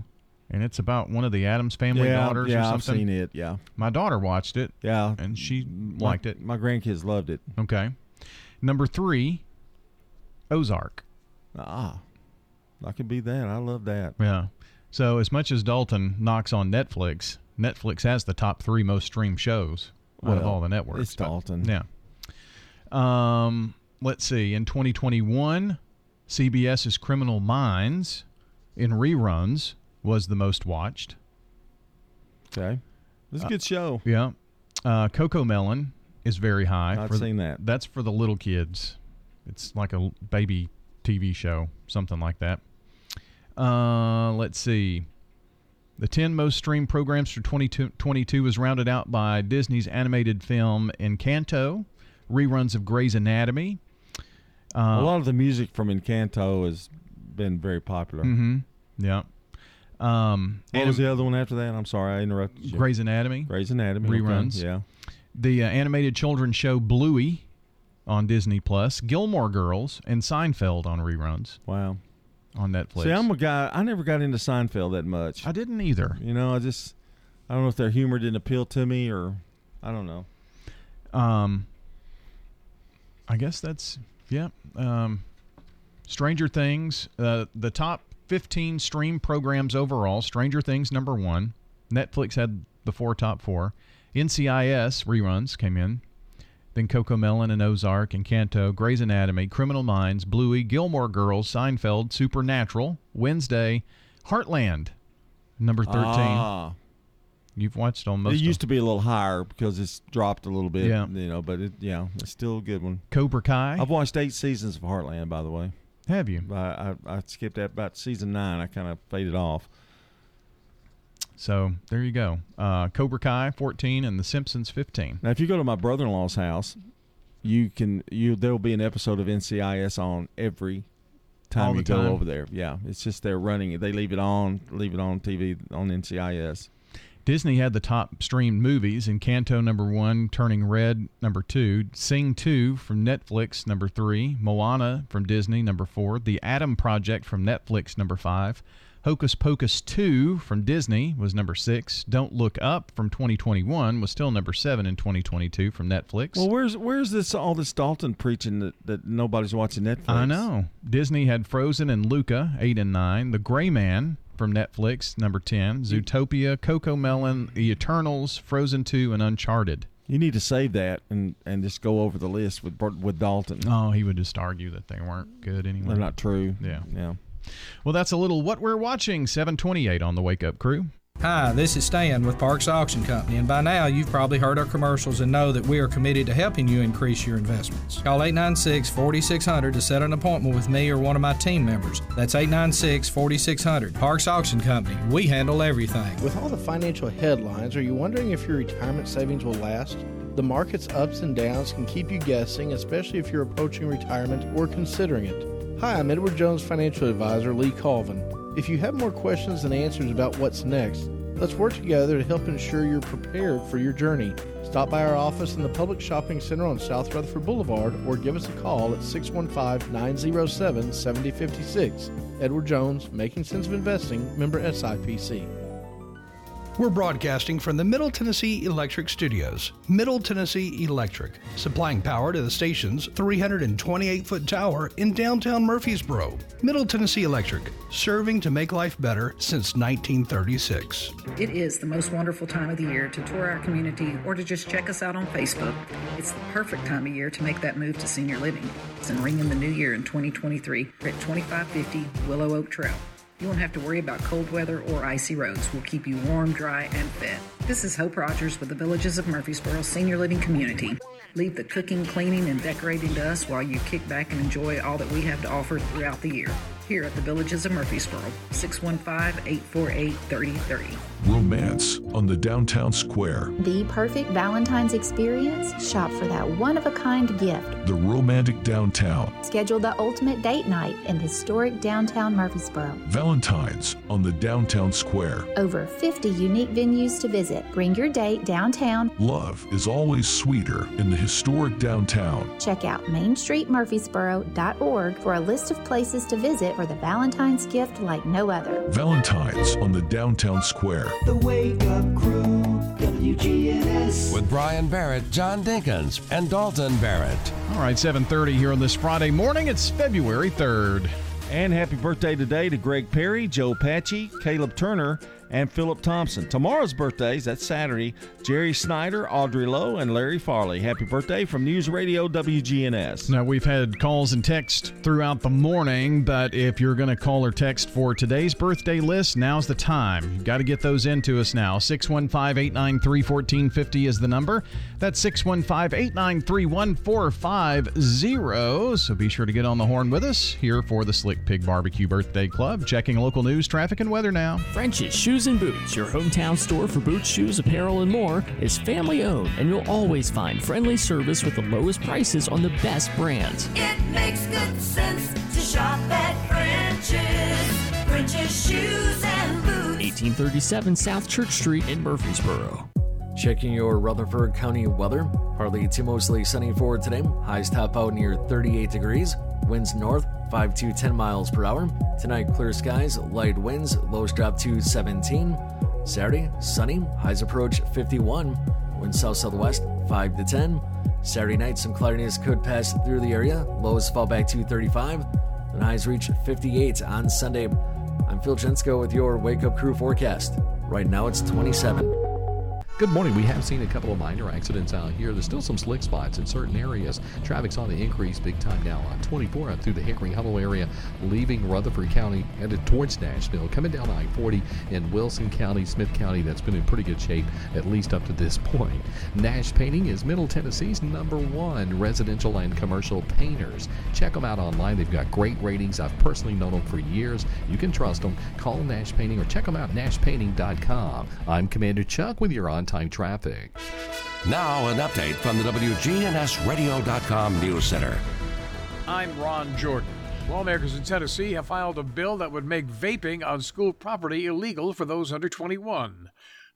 and it's about one of the Addams family yeah, daughters yeah, or I've seen it. Yeah, My daughter watched it. Yeah, and she My- liked it. My grandkids loved it. Okay. Number three, Ozark. Ah, I could be that. I love that. Yeah. So as much as Dalton knocks on Netflix, Netflix has the top three most streamed shows out of all the networks. it's but- Dalton. Yeah. Um, let's see. In 2021, CBS's Criminal Minds in reruns was the most watched. Okay. It's a good show. Yeah. Uh, Cocomelon is very high. Not for the- seen that. That's for the little kids. It's like a baby TV show, something like that. Uh, let's see. The 10 most streamed programs for 2022 was rounded out by Disney's animated film Encanto, reruns of Grey's Anatomy, Uh, a lot of the music from Encanto has been very popular. Mm-hmm. Yeah. Um, What was the other one after that? I'm sorry, I interrupted you. Grey's Anatomy. Grey's Anatomy okay, reruns. Yeah. The uh, animated children's show Bluey on Disney Plus, Gilmore Girls, and Seinfeld on reruns. Wow. On Netflix. See, I'm a guy. I never got into Seinfeld that much. I didn't either. You know, I just I don't know if their humor didn't appeal to me or I don't know. Um, I guess that's yeah. Um, Stranger Things, uh, the top 15 stream programs overall. Stranger Things number one. Netflix had the four top four. NCIS reruns came in. Then Cocomelon and Ozark Encanto, Grey's Anatomy, Criminal Minds, Bluey, Gilmore Girls, Seinfeld, Supernatural, Wednesday, Heartland, number 13. Ah. You've watched almost. most it used to be a little higher because it's dropped a little bit. Yeah. You know, but it yeah, it's still a good one. Cobra Kai. I've watched eight seasons of Heartland, by the way. Have you? I I, I skipped that about season nine. I kind of faded off. So there you go. Uh, Cobra Kai 14 and The Simpsons 15. Now, if you go to my brother-in-law's house, you can you there will be an episode of NCIS on every time All you go time? over there. Yeah, it's just they're running it. They leave it on, leave it on TV on NCIS. Disney had the top streamed movies Encanto number one, Turning Red number two, Sing 2 from Netflix number three, Moana from Disney number four, The Adam Project from Netflix number five, Hocus Pocus 2 from Disney was number six, Don't Look Up from 2021 was still number seven in 2022 from Netflix. Well, where's where's this all this Dalton preaching that, that nobody's watching Netflix? I know. Disney had Frozen and Luca, 8 and 9. The Gray Man from Netflix, number 10. Zootopia, Cocomelon, The Eternals, Frozen 2, and Uncharted. You need to save that and, and just go over the list with with Dalton. Oh, he would just argue that they weren't good anyway. They're not true. Yeah. Yeah. Well, that's a little what we're watching. 728 on the Wake Up Crew. Hi, this is Stan with Parks Auction Company, and by now you've probably heard our commercials and know that we are committed to helping you increase your investments. Call 896 4600 to set an appointment with me or one of my team members. That's 896 4600. Parks Auction Company, we handle everything. With all the financial headlines, are you wondering if your retirement savings will last? The market's ups and downs can keep you guessing, especially if you're approaching retirement or considering it. Hi, I'm Edward Jones Financial Advisor Lee Colvin. If you have more questions than answers about what's next, let's work together to help ensure you're prepared for your journey. Stop by our office in the Publix Shopping Center on South Rutherford Boulevard or give us a call at 615 907 7056. Edward Jones, Making Sense of Investing, member SIPC. We're broadcasting from the Middle Tennessee Electric Studios. Middle Tennessee Electric, supplying power to the station's 328 foot tower in downtown Murfreesboro. Middle Tennessee Electric, serving to make life better since 1936. It is the most wonderful time of the year to tour our community or to just check us out on Facebook. It's the perfect time of year to make that move to senior living and ring in the new year in 2023 at 2550 Willow Oak Trail. You won't have to worry about cold weather or icy roads. We'll keep you warm, dry, and fed. This is Hope Rogers with the Villages of Murfreesboro Senior Living Community. Leave the cooking, cleaning, and decorating to us while you kick back and enjoy all that we have to offer throughout the year. Here at the Villages of Murfreesboro, 615 848 3030. Romance on the downtown square. The perfect Valentine's experience? Shop for that one of a kind gift. The romantic downtown. Schedule the ultimate date night in historic downtown Murfreesboro. Valentine's on the downtown square. Over 50 unique venues to visit. Bring your date downtown. Love is always sweeter in the historic downtown. Check out mainstreetmurfreesboro.org for a list of places to visit for the Valentine's gift like no other. Valentine's on the downtown square. The Wake Up Crew, WGNS. With Brian Barrett, John Dinkins, and Dalton Barrett. All right, 7:30 here on this Friday morning. It's February 3rd. And happy birthday today to Greg Perry, Joe Patchy, Caleb Turner, and Philip Thompson. Tomorrow's birthdays, that's Saturday, Jerry Snyder, Audrey Lowe, and Larry Farley. Happy birthday from News Radio WGNS. Now, we've had calls and texts throughout the morning, but if you're going to call or text for today's birthday list, now's the time. You've got to get those into us now. 615 893 1450 is the number. That's 615 893 1450. So be sure to get on the horn with us here for the Slick Pig Barbecue Birthday Club. Checking local news, traffic, and weather now. French's Shoe Shoes and Boots, your hometown store for boots, shoes, apparel, and more, is family owned, and you'll always find friendly service with the lowest prices on the best brands. It makes good sense to shop at French's. French's Shoes and Boots. 1837 South Church Street in Murfreesboro. Checking your Rutherford County weather. Partly to mostly sunny for today. Highs top out near 38 degrees. Winds north 5 to 10 miles per hour. Tonight, clear skies, light winds, lows drop to 17. Saturday, sunny, highs approach 51. Winds south southwest 5 to 10. Saturday night, some cloudiness could pass through the area. Lows fall back to 35. Then highs reach 58 on Sunday. I'm Phil Jensko with your Wake Up Crew forecast. Right now, it's 27. Good morning. We have seen a couple of minor accidents out here. There's still some slick spots in certain areas. Traffic's on the increase big time now on 24 up through the Hickory Hollow area, leaving Rutherford County, headed towards Nashville, coming down I 40 in Wilson County, Smith County. That's been in pretty good shape, at least up to this <laughs> point. Nash Painting is Middle Tennessee's number one residential and commercial painters. Check them out online. They've got great ratings. I've personally known them for years. You can trust them. Call Nash Painting or check them out, at nashpainting.com. I'm Commander Chuck with your on time traffic. Now, an update from the WGNSradio.com News Center. I'm Ron Jordan. Lawmakers in Tennessee have filed a bill that would make vaping on school property illegal for those under 21.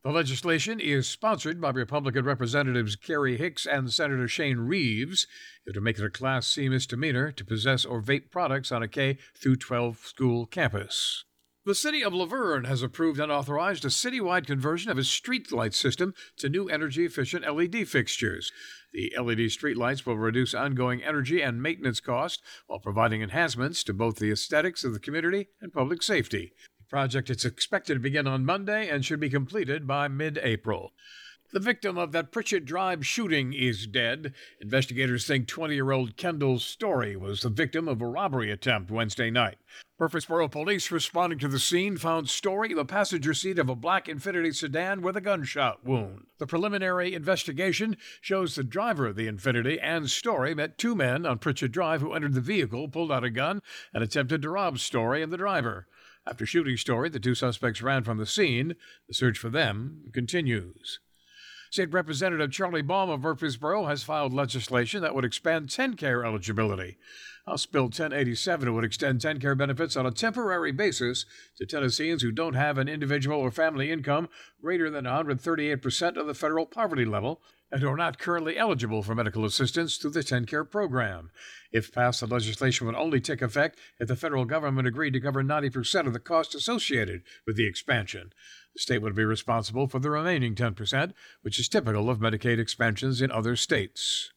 The legislation is sponsored by Republican Representatives Gary Hicks and Senator Shane Reeves. It would make it a Class C misdemeanor to possess or vape products on a K through 12 school campus. The city of La Vergne has approved and authorized a citywide conversion of its street light system to new energy efficient LED fixtures. The LED streetlights will reduce ongoing energy and maintenance costs while providing enhancements to both the aesthetics of the community and public safety. The project is expected to begin on Monday and should be completed by mid April. The victim of that Pritchett Drive shooting is dead. Investigators think 20 year old Kendall Story was the victim of a robbery attempt Wednesday night. Murfreesboro police responding to the scene found Story in the passenger seat of a black Infiniti sedan with a gunshot wound. The preliminary investigation shows the driver of the Infiniti and Story met two men on Pritchett Drive who entered the vehicle, pulled out a gun, and attempted to rob Story and the driver. After shooting Story, the two suspects ran from the scene. The search for them continues. State Representative Charlie Baum of Murfreesboro has filed legislation that would expand TennCare eligibility. House Bill 1087 would extend TennCare benefits on a temporary basis to Tennesseans who don't have an individual or family income greater than 138% of the federal poverty level and who are not currently eligible for medical assistance through the TennCare program. If passed, the legislation would only take effect if the federal government agreed to cover 90% of the cost associated with the expansion. The state would be responsible for the remaining 10%, which is typical of Medicaid expansions in other states.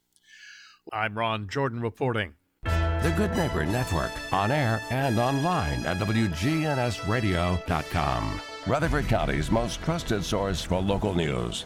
I'm Ron Jordan reporting. The Good Neighbor Network, on air and online at WGNSradio.com. Rutherford County's most trusted source for local news.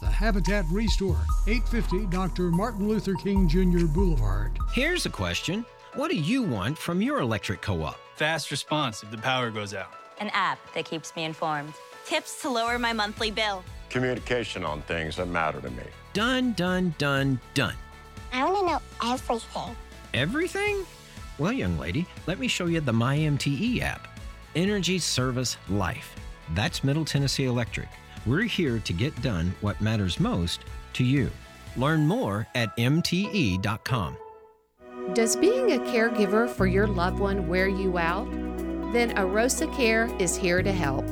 The Habitat Restore, 850 Dr. Martin Luther King Jr. Boulevard. Here's a question What do you want from your electric co op? Fast response if the power goes out. An app that keeps me informed. Tips to lower my monthly bill. Communication on things that matter to me. Done, done, done, done. I want to know everything. Everything? Well, young lady, let me show you the MyMTE app Energy Service Life. That's Middle Tennessee Electric. We're here to get done what matters most to you. Learn more at MTE.com. Does being a caregiver for your loved one wear you out? Then Arosa Care is here to help.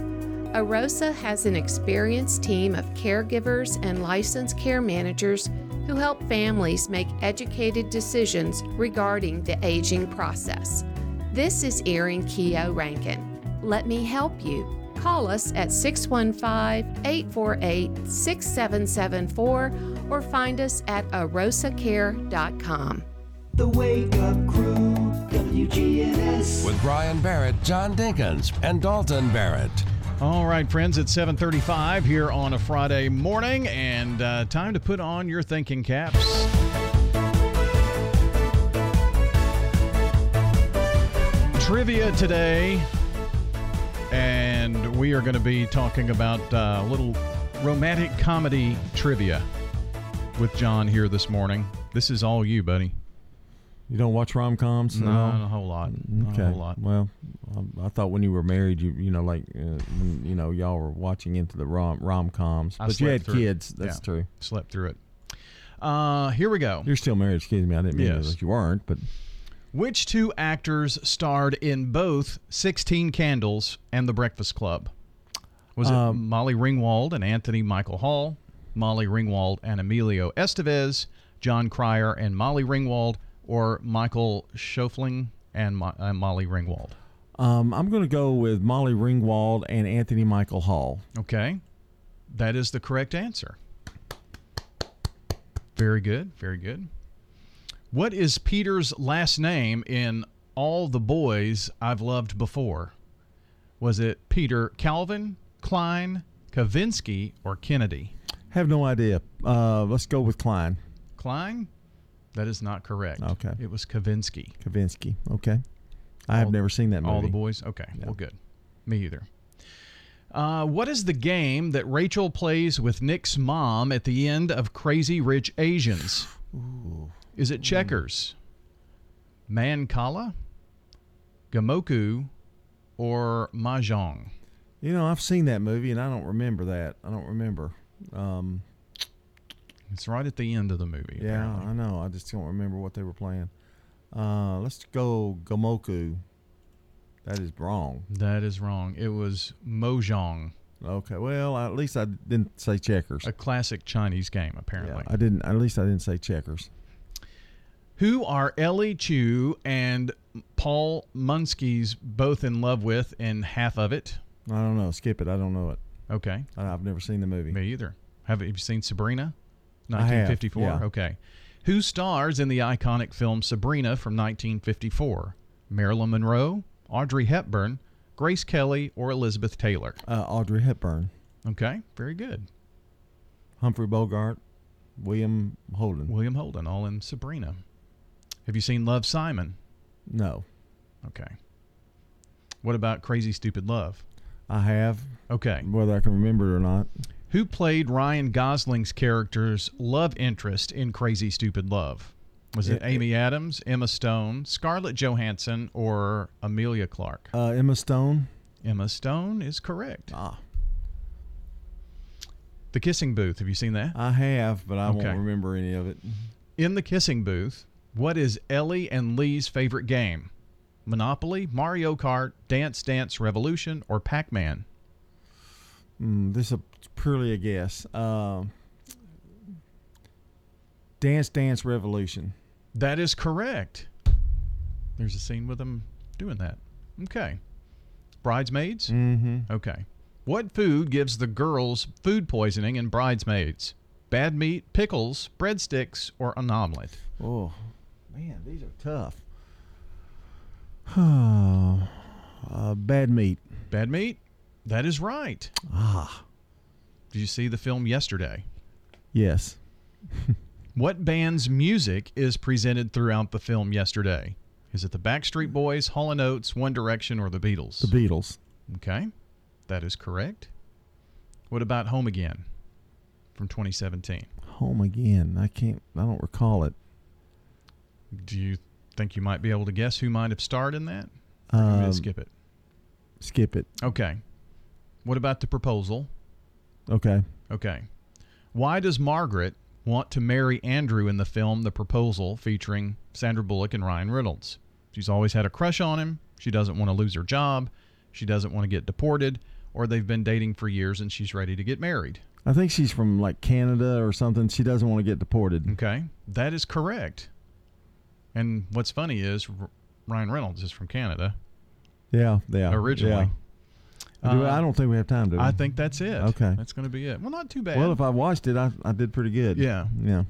Arosa has an experienced team of caregivers and licensed care managers who help families make educated decisions regarding the aging process. This is Erin Keogh Rankin. Let me help you. Call us at 615 848 6774 or find us at arosacare.com. The Wake Up Crew, WGNS. With Brian Barrett, John Dinkins, and Dalton Barrett. All right, friends, it's 7:35 here on a Friday morning, and uh, time to put on your thinking caps. Trivia today, and we are going to be talking about uh, little romantic comedy trivia with John here this morning. This is all you, buddy. You don't watch rom coms? No, not a whole lot. Not Okay. a whole lot. Well, I, I thought when you were married, you you know, like uh, when, you know, y'all were watching into the rom rom coms, but you had through it. kids. That's Yeah, true. Slept through it. Uh, here we go. You're still married. Excuse me. I didn't mean Yes. that you weren't, but Which two actors starred in both 16 Candles and The Breakfast Club? Was it Um, Molly Ringwald and Anthony Michael Hall, Molly Ringwald and Emilio Estevez, Jon Cryer and Molly Ringwald, or Michael Schoeffling and Mo- uh, Molly Ringwald? um, I'm going to go with Molly Ringwald and Anthony Michael Hall. Okay. That is the correct answer. Very good. Very good. What is Peter's last name in All the Boys I've Loved Before? Was it Peter Calvin, Klein, Kavinsky, or Kennedy? Have no idea. Uh, let's go with Klein. Klein? That is not correct. Okay. It was Kavinsky. Kavinsky. Okay. I have never seen that movie. All the boys? Okay. Well, good. Me either. Uh, what is the game that Rachel plays with Nick's mom at the end of Crazy Rich Asians? Is it checkers, Mancala, Gomoku, or Mahjong? You know, I've seen that movie and I don't remember that. I don't remember. Um, It's right at the end of the movie. yeah, apparently. I know. I just don't remember what they were playing. Uh, let's go Gomoku. That is wrong. That is wrong. It was Mahjong, Okay. Well, at least I didn't say checkers. a classic Chinese game, apparently. Yeah, I didn't. At least I didn't say checkers. Who are Ellie Chu and Paul Munsky's both in love with in half of it? I don't know. Skip it. I don't know it. Okay. I, I've never seen the movie. Me either. Have, have you seen Sabrina? I have, 1954? yeah. Okay. Who stars in the iconic film Sabrina from 1954? Marilyn Monroe, Audrey Hepburn, Grace Kelly, or Elizabeth Taylor? Uh, Audrey Hepburn, Okay. Very good. Humphrey Bogart, William Holden. William Holden, all in Sabrina. Have you seen Love Simon? No, Okay. What about Crazy Stupid Love? I have. Okay. Whether I can remember it or not. Who played Ryan Gosling's character's love interest in Crazy Stupid Love? Was it It- Amy Adams, Emma Stone, Scarlett Johansson, or Emilia Clarke? Uh, Emma Stone. Emma Stone is correct. Ah, The Kissing Booth. Have you seen that? I have, but I Okay. won't remember any of it. In the Kissing Booth, what is Ellie and Lee's favorite game? Monopoly, Mario Kart, Dance Dance Revolution, or Pac Man? Mm, this is purely a guess. Um, Dance Dance Revolution. That is correct. There's a scene with them doing that. Okay. Bridesmaids? Mm-hmm. Okay. What food gives the girls food poisoning in Bridesmaids? Bad meat, pickles, breadsticks, or an omelet? Oh, man, these are tough. <sighs> uh, bad meat. Bad meat? That is right. Ah, Did you see the film yesterday? yes. <laughs> What band's music is presented throughout the film yesterday? Is it the Backstreet Boys, Hall & Oates, One Direction, or the Beatles? The Beatles. Okay, that is correct. What about Home Again from 2017? Home again. I can't. I don't recall it. Do you think you might be able to guess who might have starred in that? Or you want me to Um, skip it. Skip it. Okay. What about the proposal? Okay. Okay. Why does Margaret want to marry Andrew in the film The Proposal featuring Sandra Bullock and Ryan Reynolds? She's always had a crush on him. She doesn't want to lose her job. She doesn't want to get deported. Or they've been dating for years and she's ready to get married. I think she's from like Canada or something. She doesn't want to get deported. Okay. That is correct. And what's funny is R- Ryan Reynolds is from Canada Yeah. Yeah. originally. Yeah. Do- Uh, I don't think we have time to. I think that's it. Okay. That's going to be it. Well, not too bad. Well, if I watched it, I, I did pretty good. Yeah. Yeah.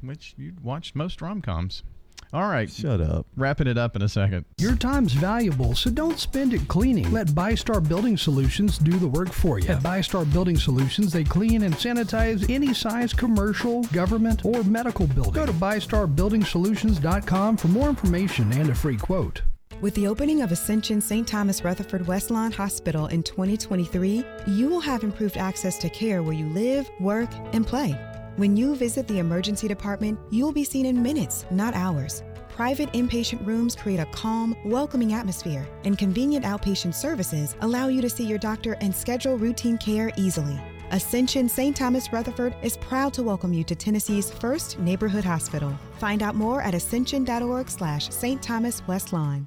which you watched most rom coms. All right. Shut up. Wrapping it up in a second. Your time's valuable, so don't spend it cleaning. Let ByStar Building Solutions do the work for you. At ByStar Building Solutions, they clean and sanitize any size commercial, government, or medical building. Go to ByStarBuildingSolutions.com for more information and a free quote. With the opening of Ascension St. Thomas Rutherford Westlawn Hospital in 2023, you will have improved access to care where you live, work, and play. When you visit the emergency department, you will be seen in minutes, not hours. Private inpatient rooms create a calm, welcoming atmosphere, and convenient outpatient services allow you to see your doctor and schedule routine care easily. Ascension St. Thomas Rutherford is proud to welcome you to Tennessee's first neighborhood hospital. Find out more at ascension.org slash St. Thomas Westlawn.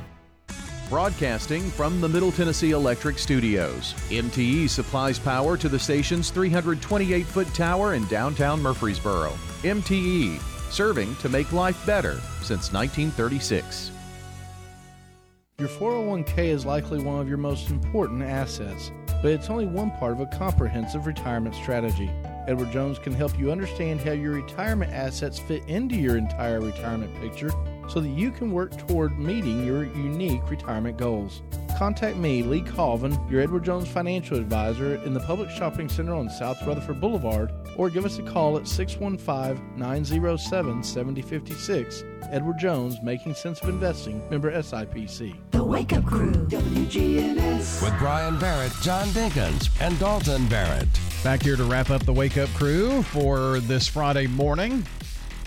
Broadcasting from the Middle Tennessee Electric Studios, MTE supplies power to the station's 328 foot tower in downtown Murfreesboro. MTE, serving to make life better since 1936. Your 401k is likely one of your most important assets, but it's only one part of a comprehensive retirement strategy. Edward Jones can help you understand how your retirement assets fit into your entire retirement picture so that you can work toward meeting your unique retirement goals. Contact me, Lee Colvin, your Edward Jones financial advisor in the Publix Shopping Center on South Rutherford Boulevard, or give us a call at 615 907 7056. Edward Jones, Making Sense of Investing, member SIPC. The Wake Up Crew, WGNS. With Brian Barrett, John Dinkins, and Dalton Barrett. Back here to wrap up the Wake Up Crew for this Friday morning.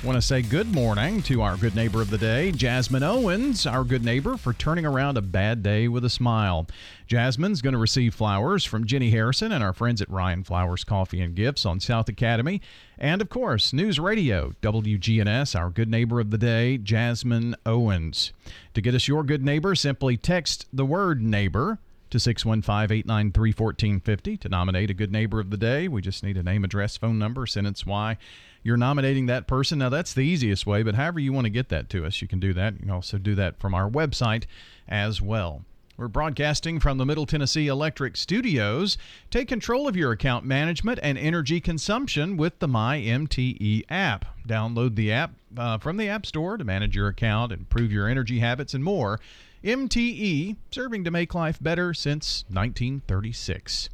Want to say good morning to our good neighbor of the day, Jasmine Owens, our good neighbor, for turning around a bad day with a smile. Jasmine's going to receive flowers from Jenny Harrison and our friends at Ryan Flowers Coffee and Gifts on South Academy. And of course, News Radio, WGNS, our good neighbor of the day, Jasmine Owens. To get us your good neighbor, simply text the word neighbor to 615-893-1450 to nominate a good neighbor of the day. We just need a name, address, phone number, sentence why you're nominating that person. Now that's the easiest way, but however you want to get that to us, you can do that. You can also do that from our website as well. We're broadcasting from the Middle Tennessee Electric Studios. Take control of your account management and energy consumption with the MyMTE app. Download the app uh, from the App Store to manage your account, improve your energy habits, and more. MTE, serving to make life better since 1936.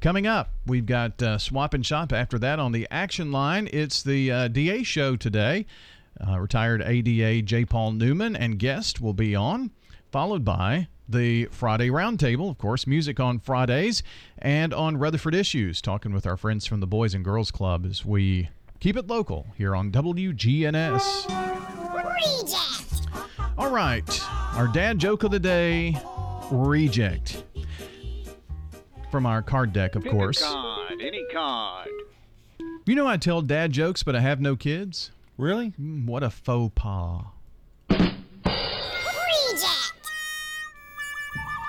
Coming up, we've got uh, Swap and Shop after that on the action line. It's the uh, DA show today. Uh, retired ADA J. Paul Newman and guest will be on, followed by the Friday Roundtable, of course, music on Fridays, and on Rutherford Issues, talking with our friends from the Boys and Girls Club as we keep it local here on WGNS. Reject. All right, our dad joke of the day, reject. From our card deck, of Pick course. A card, any card. You know I tell dad jokes, but I have no kids? Really? Mm, what a faux pas. Reject.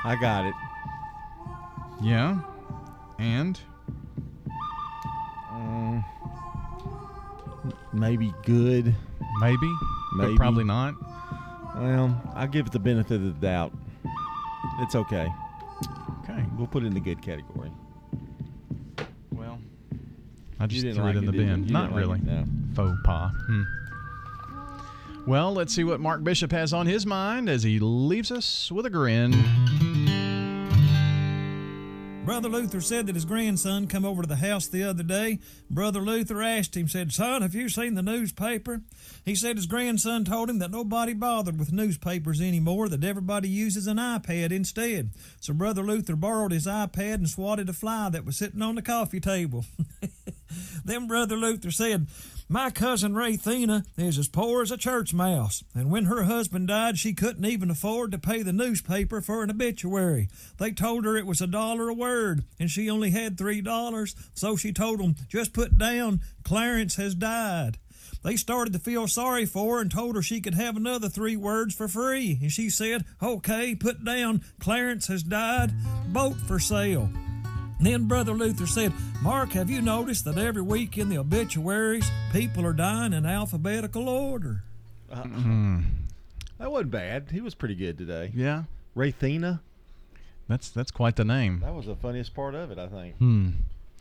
I got it. Yeah? And? Um, maybe good. Maybe? Maybe. But probably not. Well, I'll give it the benefit of the doubt. It's okay. Okay. We'll put it in the good category. Well, I just threw like it in it, the bin. Not like really. it, no. Faux pas. Hmm. Well, let's see what Mark Bishop has on his mind as he leaves us with a grin. Brother Luther said that his grandson come over to the house the other day. Brother Luther asked him, said, Son, have you seen the newspaper? He said his grandson told him that nobody bothered with newspapers anymore, that everybody uses an iPad instead. So Brother Luther borrowed his iPad and swatted a fly that was sitting on the coffee table. <laughs> <laughs> then Brother Luther said, My cousin Rathena is as poor as a church mouse, and when her husband died, she couldn't even afford to pay the newspaper for an obituary. They told her it was a dollar a word, and she only had three dollars, so she told them, Just put down, Clarence has died. They started to feel sorry for her and told her she could have another three words for free. And she said, Okay, put down, Clarence has died, boat for sale. Then Brother Luther said, Mark, have you noticed that every week in the obituaries, people are dying in alphabetical order? Uh, That wasn't bad. He was pretty good today. Yeah. Raythena. That's that's quite the name. That was the funniest part of it, I think. Hmm.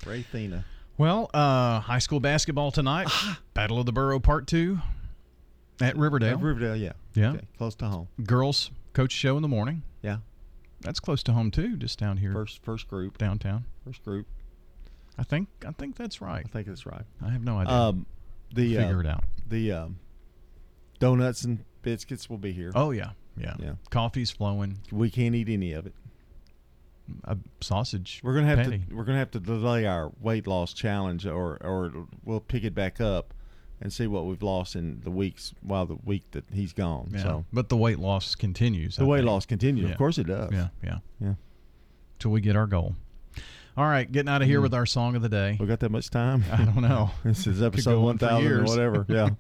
Raythena. Well, uh, high school basketball tonight. Battle of the Borough Part Two at Riverdale. At Riverdale, yeah. Yeah. Okay, close to home. Girls coach show in the morning. Yeah. That's close to home too, just down here. First first group. downtown. First group. I think I think that's right. I think that's right. I have no idea. Um, the Figure uh, it out. The um, donuts and biscuits will be here. Oh yeah, yeah. Yeah. Coffee's flowing. We can't eat any of it. A sausage. We're gonna have patty. to we're gonna have to delay our weight loss challenge, or or we'll pick it back up and see what we've lost in the weeks while the week that he's gone. Yeah. So but the weight loss continues. the I weight think. loss continues. Yeah. Of course it does. Yeah, yeah, yeah. Till we get our goal. All right, getting out of here Mm. with our song of the day. We got that much time? <laughs> I don't know. <laughs> this is episode go on one for thousand or whatever. <laughs> Yeah.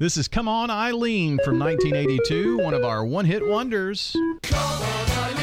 this is "Come On, Eileen" from 1982, one of our one-hit wonders. Come on,